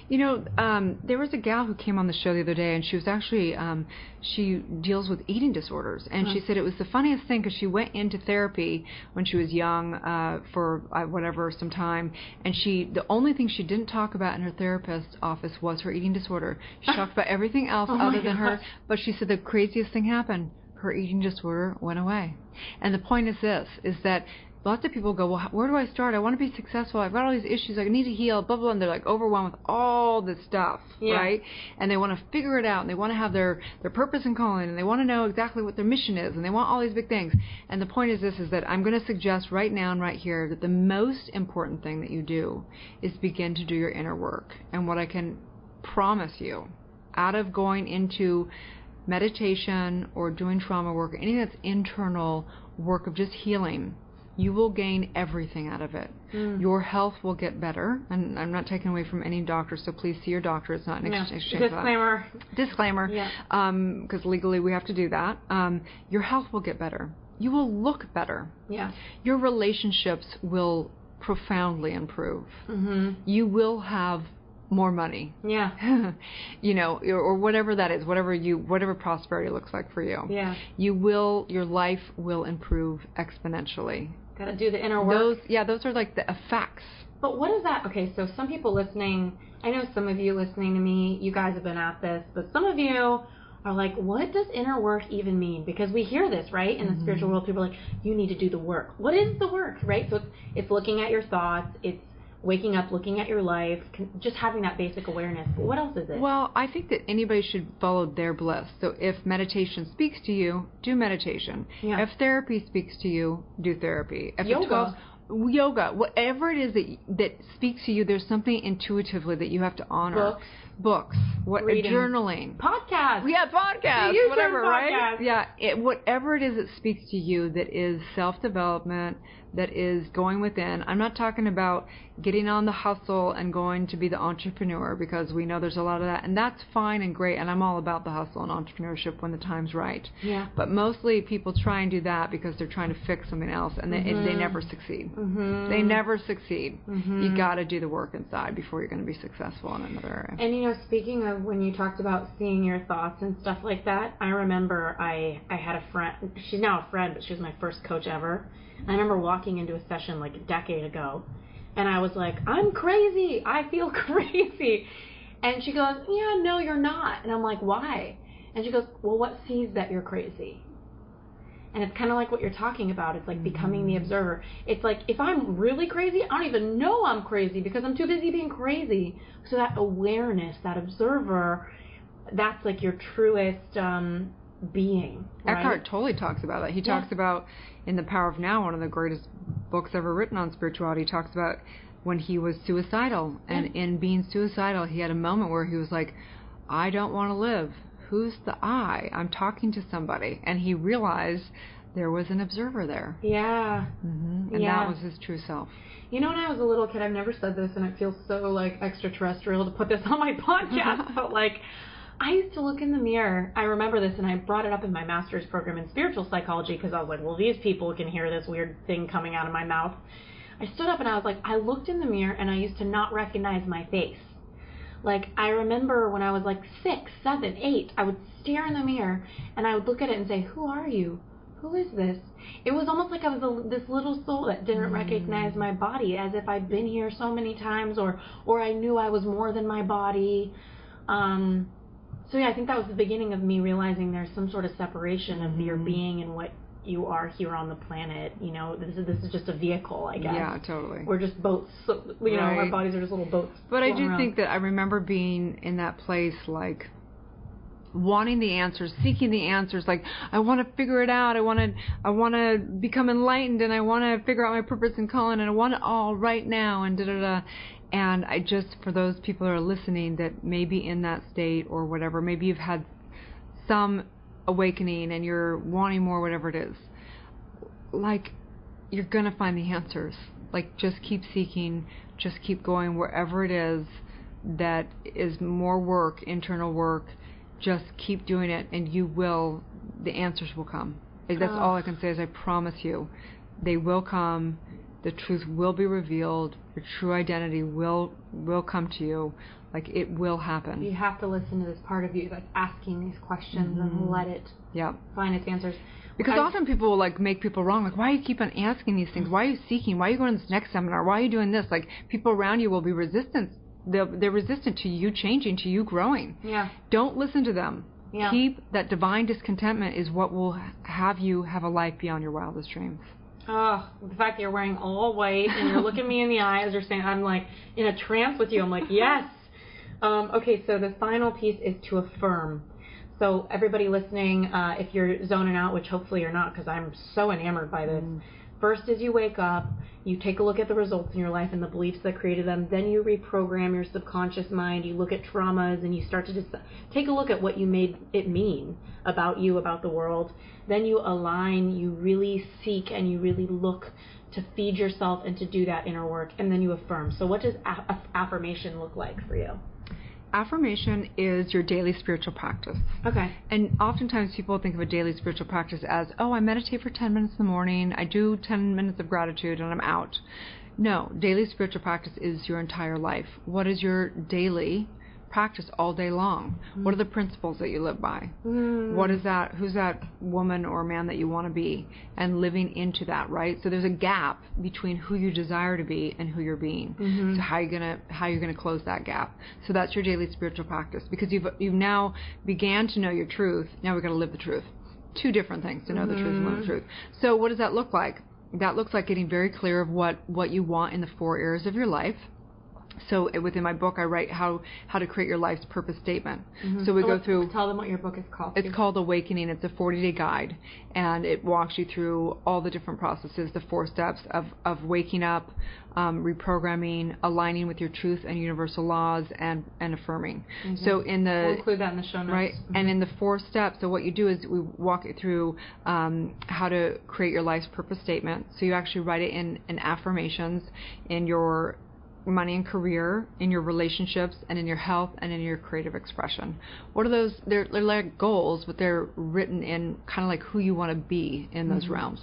You know, um, there was a gal who came on the show the other day, and she was actually um, she deals with eating disorders, and she said it was the funniest thing because she went into therapy when she was young uh, for uh, whatever some time, and she the only thing she didn't talk about in her therapist's office was her eating disorder. She [laughs] talked about everything else Oh other than her, but she said the craziest thing happened. Her eating disorder went away. And the point is this, is that lots of people go, well, where do I start? I want to be successful. I've got all these issues. I need to heal, blah, blah, blah. And they're like overwhelmed with all this stuff, Yeah. right? And they want to figure it out and they want to have their, their purpose and calling and they want to know exactly what their mission is and they want all these big things. And the point is this, is that I'm going to suggest right now and right here that the most important thing that you do is begin to do your inner work. And what I can promise you, out of going into meditation or doing trauma work, anything that's internal work of just healing, you will gain everything out of it. Mm. Your health will get better, and I'm not taking away from any doctor, so please see your doctor. It's not an No. exchange. Disclaimer. Disclaimer. Yeah. Because legally we have to do that. Um, your health will get better. You will look better. Yeah. Your relationships will profoundly improve. Mhm. You will have more money. Yeah. [laughs] you know, or, or whatever that is, whatever you, whatever prosperity looks like for you. Yeah. You will, your life will improve exponentially. Got to do the inner work. Those, yeah, those are like the uh, effects. But what is that? Okay, so some people listening, I know some of you listening to me, you guys have been at this, but some of you are like, what does inner work even mean? Because we hear this, right? In the spiritual mm-hmm. world, people are like, you need to do the work. What is the work, right? So it's, it's looking at your thoughts, it's waking up, looking at your life, just having that basic awareness. But what else is it? Well, I think that anybody should follow their bliss. So if meditation speaks to you, do meditation. Yeah. If therapy speaks to you, do therapy. If Yoga. 12, yoga, whatever it is that that speaks to you, there's something intuitively that you have to honor. Books. Books. What Reading. journaling. Podcast. Yeah, podcast, whatever, right? Yeah, it, whatever it is that speaks to you that is self-development, that is going within. I'm not talking about getting on the hustle and going to be the entrepreneur because we know there's a lot of that and that's fine and great and I'm all about the hustle and entrepreneurship when the time's right. Yeah. But mostly people try and do that because they're trying to fix something else and they, Mm-hmm. they never succeed. They never succeed. You got to do the work inside before you're going to be successful in another area. And you know, speaking of when you talked about seeing your thoughts and stuff like that, I remember I I had a friend. She's now a friend, but she was my first coach ever. I remember walking into a session like a decade ago, and I was like, "I'm crazy. I feel [laughs] crazy." And she goes, "Yeah, no, you're not." And I'm like, "Why?" And she goes, "Well, what sees that you're crazy?" And it's kind of like what you're talking about. It's like becoming the observer. It's like if I'm really crazy, I don't even know I'm crazy because I'm too busy being crazy. So that awareness, that observer, that's like your truest um, being. Right? Eckhart Tolle talks about that. He Yeah. talks about in The Power of Now, one of the greatest books ever written on spirituality. Talks about when he was suicidal, and in being suicidal, he had a moment where he was like, "I don't want to live. Who's the I? I'm talking to somebody," and he realized there was an observer there, Yeah. hmm and Yeah. that was his true self. You know, when I was a little kid, I've never said this, and it feels so like extraterrestrial to put this on my [laughs] podcast, [laughs] but like, I used to look in the mirror. I remember this, and I brought it up in my master's program in spiritual psychology because I was like, well, these people can hear this weird thing coming out of my mouth. I stood up and I was like, I looked in the mirror, and I used to not recognize my face. Like, I remember when I was like six, seven, eight, I would stare in the mirror, and I would look at it and say, who are you? who is this? It was almost like I was a, this little soul that didn't recognize my body, as if I'd been here so many times, or or I knew I was more than my body. Um, so yeah, I think that was the beginning of me realizing there's some sort of separation of your mm-hmm. being and what you are here on the planet. You know, this is this is just a vehicle, I guess. Yeah, totally. We're just boats. So, you know, our bodies are just little boats. But I do around. think that I remember being in that place, like wanting the answers, seeking the answers. Like I want to figure it out. I want to, I want to become enlightened, and I want to figure out my purpose and calling, and I want it all right now, and da da da. And I just, for those people that are listening that may be in that state or whatever, maybe you've had some awakening and you're wanting more, whatever it is. Like you're gonna find the answers. Like just keep seeking, just keep going wherever it is that is more work, internal work. Just keep doing it, and you will. The answers will come. That's all I can say is I promise you, they will come. The truth will be revealed. Your true identity will will come to you. Like it will happen. you have to listen to this part of you that's asking these questions and mm-hmm. let it Yeah. find its answers. Because I- often people will like make people wrong. Like, why do you keep on asking these things? Why are you seeking? Why are you going to this next seminar? Why are you doing this? Like, people around you will be resistant. They're, they're resistant to you changing, to you growing. Yeah. Don't listen to them. Yeah. Keep that divine discontentment is what will have you have a life beyond your wildest dreams. Oh, the fact that you're wearing all white and you're looking me in the eye as you're saying, I'm like in a trance with you. I'm like, yes. Um, okay, so the final piece is to affirm. So everybody listening, uh, if you're zoning out, which hopefully you're not, because I'm so enamored by this. First is you wake up, you take a look at the results in your life and the beliefs that created them. Then you reprogram your subconscious mind. You look at traumas and you start to just take a look at what you made it mean about you, about the world. Then you align, you really seek, and you really look to feed yourself and to do that inner work. And then you affirm. So, what does affirmation look like for you? Affirmation is your daily spiritual practice. Okay. And oftentimes people think of a daily spiritual practice as, oh, I meditate for 10 minutes in the morning, I do 10 minutes of gratitude, and I'm out. No, daily spiritual practice is your entire life. What is your daily practice all day long? What are the principles that you live by? Hmm. What is that? Who's that woman or man that you want to be? And living into that, right? So there's a gap between who you desire to be and who you're being. Mm-hmm. So how you gonna how you're gonna close that gap? So that's your daily spiritual practice because you've you've now began to know your truth. Now we've got to live the truth. Two different things to know the truth and live the mm-hmm. truth. So what does that look like? That looks like getting very clear of what what you want in the four areas of your life so within my book, I write how how to create your life's purpose statement. Mm-hmm. So we So go through. Tell them what your book is called. It's called Awakening. It's a 40 day guide, and it walks you through all the different processes, the four steps of, of waking up, um, reprogramming, aligning with your truth and universal laws, and, and affirming. So in the Mm-hmm. We'll include that in the show notes. right? And in the four steps, so what you do is we walk it through um, how to create your life's purpose statement. So you actually write it in, in affirmations in your money and career, in your relationships, and in your health, and in your creative expression. What are those? They're, they're like goals, but they're written in kind of like who you want to be in those mm-hmm. realms.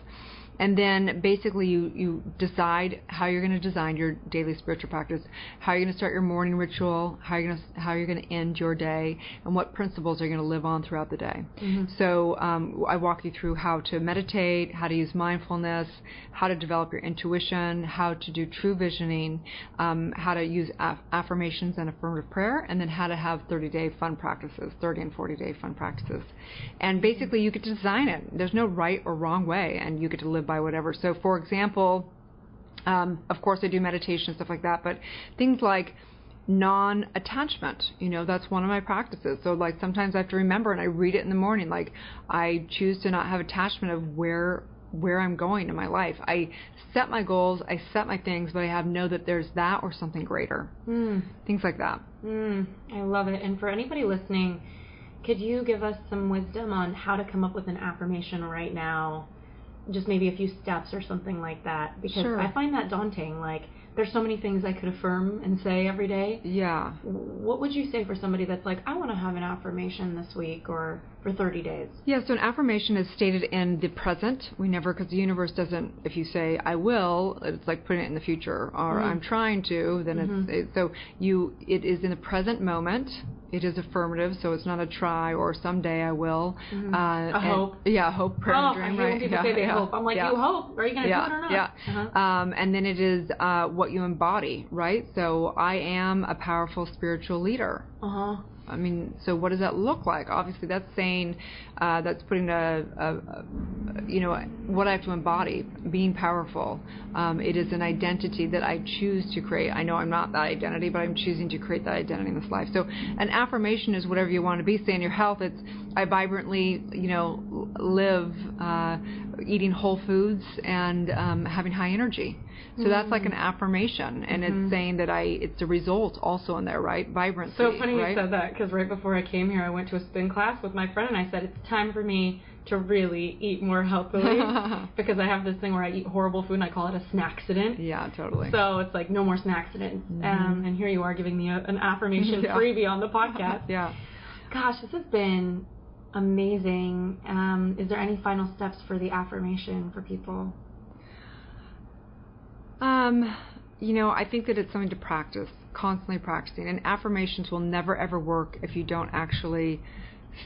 And then basically you, you decide how you're going to design your daily spiritual practice, how you're going to start your morning ritual, how you're going to how you're going to end your day, and what principles are you going to live on throughout the day. So um, I walk you through how to meditate, how to use mindfulness, how to develop your intuition, how to do true visioning, um, how to use aff- affirmations and affirmative prayer, and then how to have 30-day fun practices, 30 and 40-day fun practices. And basically you get to design it. There's no right or wrong way, and you get to live by whatever. So, for example, um, of course, I do meditation and stuff like that, but things like non-attachment you know that's one of my practices so like sometimes i have to remember and i read it in the morning like i choose to not have attachment of where where i'm going in my life i set my goals i set my things but i have know that there's that or something greater Mm, things like that mm, I love it. And for anybody listening, could you give us some wisdom on how to come up with an affirmation right now? Just maybe a few steps or something like that. Because Sure. I find that daunting. Like, there's so many things I could affirm and say every day. yeah What would you say for somebody that's like, I want to have an affirmation this week or for 30 days? Yeah, so an affirmation is stated in the present. We never, because the universe doesn't, if you say, I will, it's like putting it in the future, or I'm trying to, then it's, it, so you, it is in the present moment. It is affirmative, so it's not a try or someday I will. Uh, A hope. Yeah, hope, prayer, oh, dream, I right? people yeah, say they yeah, hope. I'm like, yeah. you hope? Are you going to yeah, do it or not? Yeah. Uh-huh. Um, and then it is uh, what you embody, right? So I am a powerful spiritual leader. Uh-huh. I mean, so what does that look like? Obviously, that's saying, uh, that's putting a, a, a, you know, what I have to embody, being powerful. Um, it is an identity that I choose to create. I know I'm not that identity, but I'm choosing to create that identity in this life. So, an affirmation is whatever you want to be. Say in your health, it's I vibrantly, you know, live uh, eating whole foods and um, having high energy. So that's like an affirmation, and it's saying that I, it's a result also in there, right? Vibrancy. So funny right? you said that because right before I came here, I went to a spin class with my friend, and I said it's time for me to really eat more healthily [laughs] because I have this thing where I eat horrible food and I call it a snackcident. Yeah, totally. So it's like no more snackcidents. Um, and here you are giving me a, an affirmation [laughs] Yeah. freebie on the [laughs] podcast. yeah. Gosh, this has been amazing. Um, is there any final steps for the affirmation for people? Um, you know, I think that it's something to practice, constantly practicing. And affirmations will never ever work if you don't actually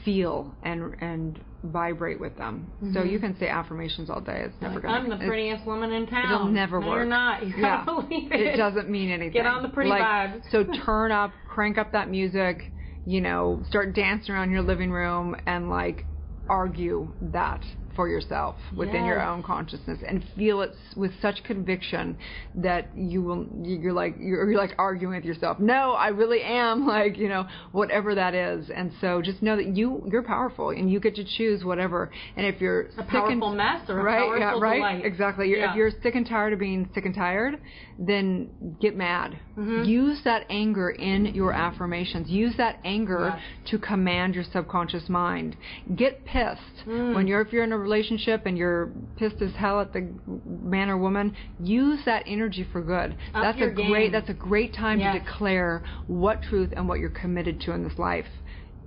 feel and and vibrate with them. So you can say affirmations all day. It's never Like, gonna. I'm the prettiest woman in town. It'll never no, work. You're not. You yeah. [laughs] gotta believe it. It doesn't mean anything. Get on the pretty like, vibes. So [laughs] turn up, crank up that music. You know, start dancing around your living room and like argue that for yourself within your own consciousness and feel it with such conviction that you will you're like you're, you're like arguing with yourself no i really am [laughs] like you know whatever that is and so just know that you you're powerful and you get to choose whatever and if you're a sick and- powerful mess or a right powerful yeah right delight. exactly You're- Yeah. if you're sick and tired of being sick and tired then get mad Mm-hmm. use that anger in your affirmations use that anger Yes. to command your subconscious mind get pissed Mm. when you're if you're in a relationship and you're pissed as hell at the man or woman use that energy for good Up that's a game. great that's a great time Yes. to declare what truth and what you're committed to in this life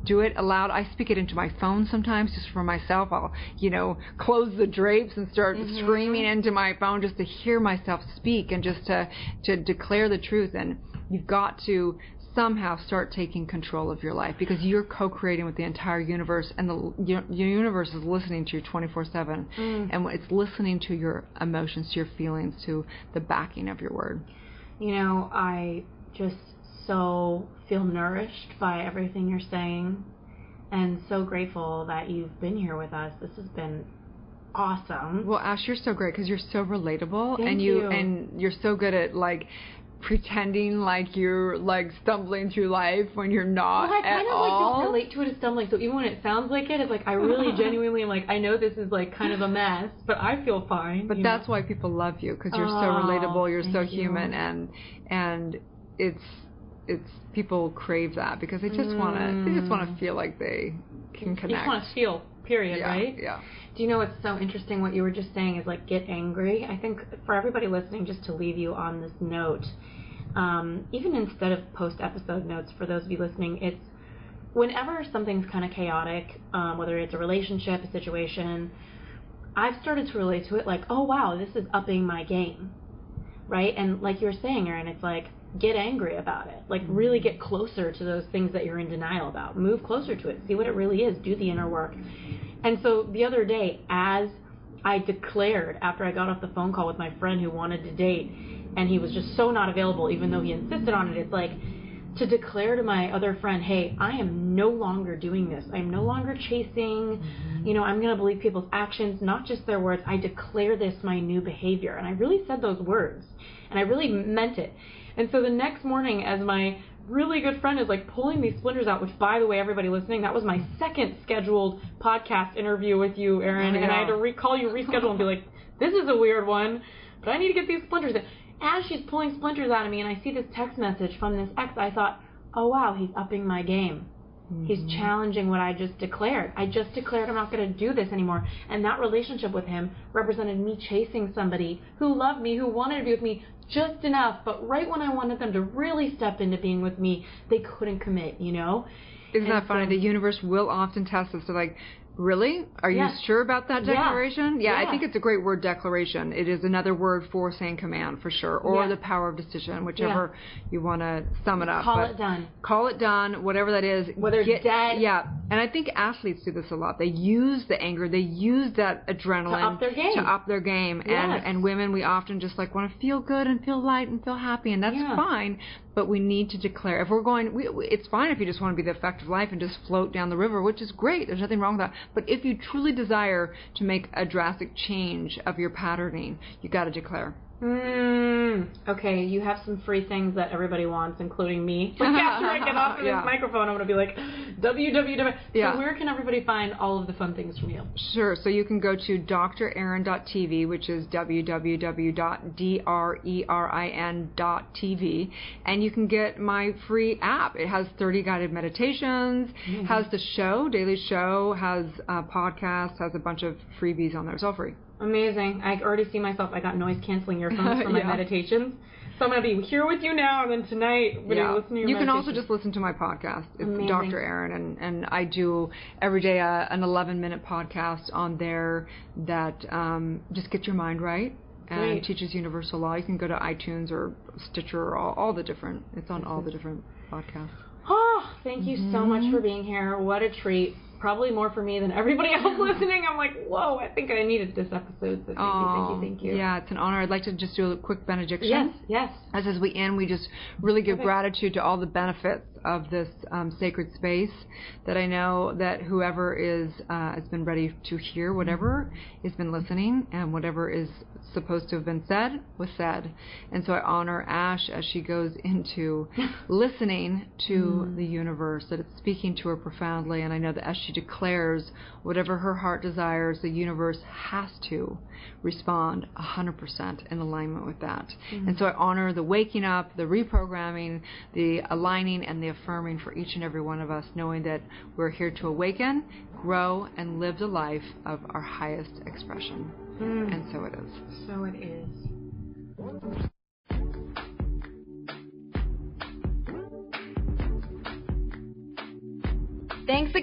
do it aloud. I speak it into my phone sometimes just for myself. I'll, you know, close the drapes and start Mm-hmm. screaming into my phone just to hear myself speak and just to to declare the truth. And you've got to somehow start taking control of your life because you're co-creating with the entire universe and the your, your universe is listening to you 24/7 Mm. and it's listening to your emotions, to your feelings, to the backing of your word. You know, I just so feel nourished by everything you're saying and so grateful that you've been here with us. This has been awesome. Well, Ash, you're so great because you're so relatable Thank and you, you. and you're so good at like pretending like you're like stumbling through life when you're not well, I kind at of all. like don't relate to it as stumbling. So even when it sounds like it, it's like I really [laughs] genuinely am like I know this is like kind of a mess, but I feel fine. But that's know? why people love you because you're so Oh, relatable, you're so thank you. human, and and it's it's people crave that because they just want to they just want to mm. feel like they can connect. just want to feel. Period. yeah, Right. Yeah. Do you know what's so interesting? What you were just saying is like get angry. I think for everybody listening, just to leave you on this note, um, even instead of post episode notes, for those of you listening, it's whenever something's kind of chaotic, um, whether it's a relationship, a situation, I've started to relate to it like, oh wow, this is upping my game, right? And like you were saying, Erin, it's like get angry about it. Like really get closer to those things that you're in denial about. Move closer to it. See what it really is. Do the inner work. And so the other day, as I declared after I got off the phone call with my friend who wanted to date, and he was just so not available, even though he insisted on it, it's like to declare to my other friend, hey, I am no longer doing this. I'm no longer chasing. Mm-hmm. You know, I'm going to believe people's actions, not just their words. I declare this my new behavior. And I really said those words, and I really meant it. And so the next morning, as my really good friend is like pulling these splinters out, which by the way, everybody listening, that was my second scheduled podcast interview with you, Erin, Oh, and I had to recall you, reschedule, and be like, this is a weird one, but I need to get these splinters in. As she's pulling splinters out of me, and I see this text message from this ex, I thought, oh wow, he's upping my game. He's mm-hmm. challenging what I just declared. I just declared I'm not going to do this anymore. And that relationship with him represented me chasing somebody who loved me, who wanted to be with me just enough. But right when I wanted them to really step into being with me, they couldn't commit, you know? Isn't And that funny? so- the universe will often test us. They're like, really? Are Yes. you sure about that Yeah. declaration? Yeah, I think it's a great word, declaration. It is another word for saying command, for sure, or Yeah. the power of decision, whichever you want to sum it up. Call But it done. Call it done, whatever that is. Whether it's dead. Yeah, and I think athletes do this a lot. They use the anger, they use that adrenaline To up their game. to up their game. Yes. And and women, we often just like want to feel good and feel light and feel happy, and that's Yeah. fine. But we need to declare if we're going. We, we- it's fine if you just want to be the effective life and just float down the river, which is great. There's nothing wrong with that. But if you truly desire to make a drastic change of your patterning, you got to declare. Mm, okay, you have some free things that everybody wants, including me. [laughs] Like after I get off of Yeah. this microphone, I'm going to be like, www. Yeah. So where can everybody find all of the fun things from you? Sure. So you can go to drerin.tv, which is www.drerin.tv, and you can get my free app. It has 30 guided meditations, has the show, daily show, has a podcast, has a bunch of freebies on there. It's all free. Amazing. I already see myself. I got noise canceling earphones [laughs] for my Yeah. meditations. So I'm going to be here with you now, and then tonight, I'm going to listen to your You can also just listen to my podcast. It's Amazing. Dr. Erin, and, and I do every day a, an 11 minute podcast on there that um, just gets your mind right and Great. teaches universal law. You can go to iTunes or Stitcher or all, all the different, it's on all the different podcasts. Oh, thank you so Mm-hmm. much for being here. What a treat. Probably more for me than everybody [laughs] else listening. I'm like, whoa, I think I needed this episode. So thank you, thank you, thank you. Yeah, it's an honor. I'd like to just do a quick benediction. Yes, yes. As as we end, we just really give gratitude to all the benefits of this um, sacred space. That I know that whoever is uh, has been ready to hear whatever has been listening, and whatever is supposed to have been said was said. And so I honor Ash as she goes [laughs] into listening to the universe, that it's speaking to her profoundly. And I know that as she declares whatever her heart desires, the universe has to respond 100% in alignment with that. Mm-hmm. And so I honor the waking up, the reprogramming, the aligning, and the affirming for each and every one of us, knowing that we're here to awaken, grow, and live the life of our highest expression. Mm. And so it is. So it is.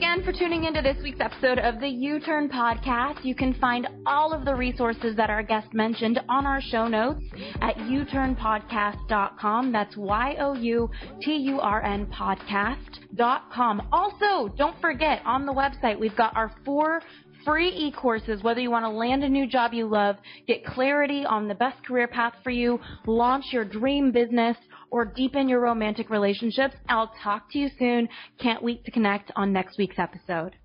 Again for tuning into this week's episode of the You Turn Podcast. You can find all of the resources that our guest mentioned on our show notes at youturnpodcast.com. That's Y O U T U R N podcast.com. Also, don't forget on the website, we've got our four free e-courses whether you want to land a new job you love, get clarity on the best career path for you, launch your dream business, or deepen your romantic relationships. I'll talk to you soon. Can't wait to connect on next week's episode.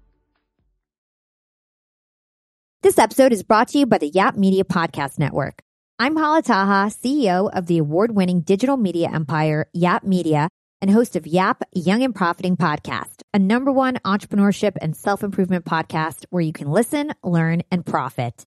This episode is brought to you by the Yap Media Podcast Network. I'm Hala Taha, CEO of the award winning digital media empire, Yap Media, and host of Yap Young and Profiting Podcast, a number one entrepreneurship and self improvement podcast where you can listen, learn, and profit.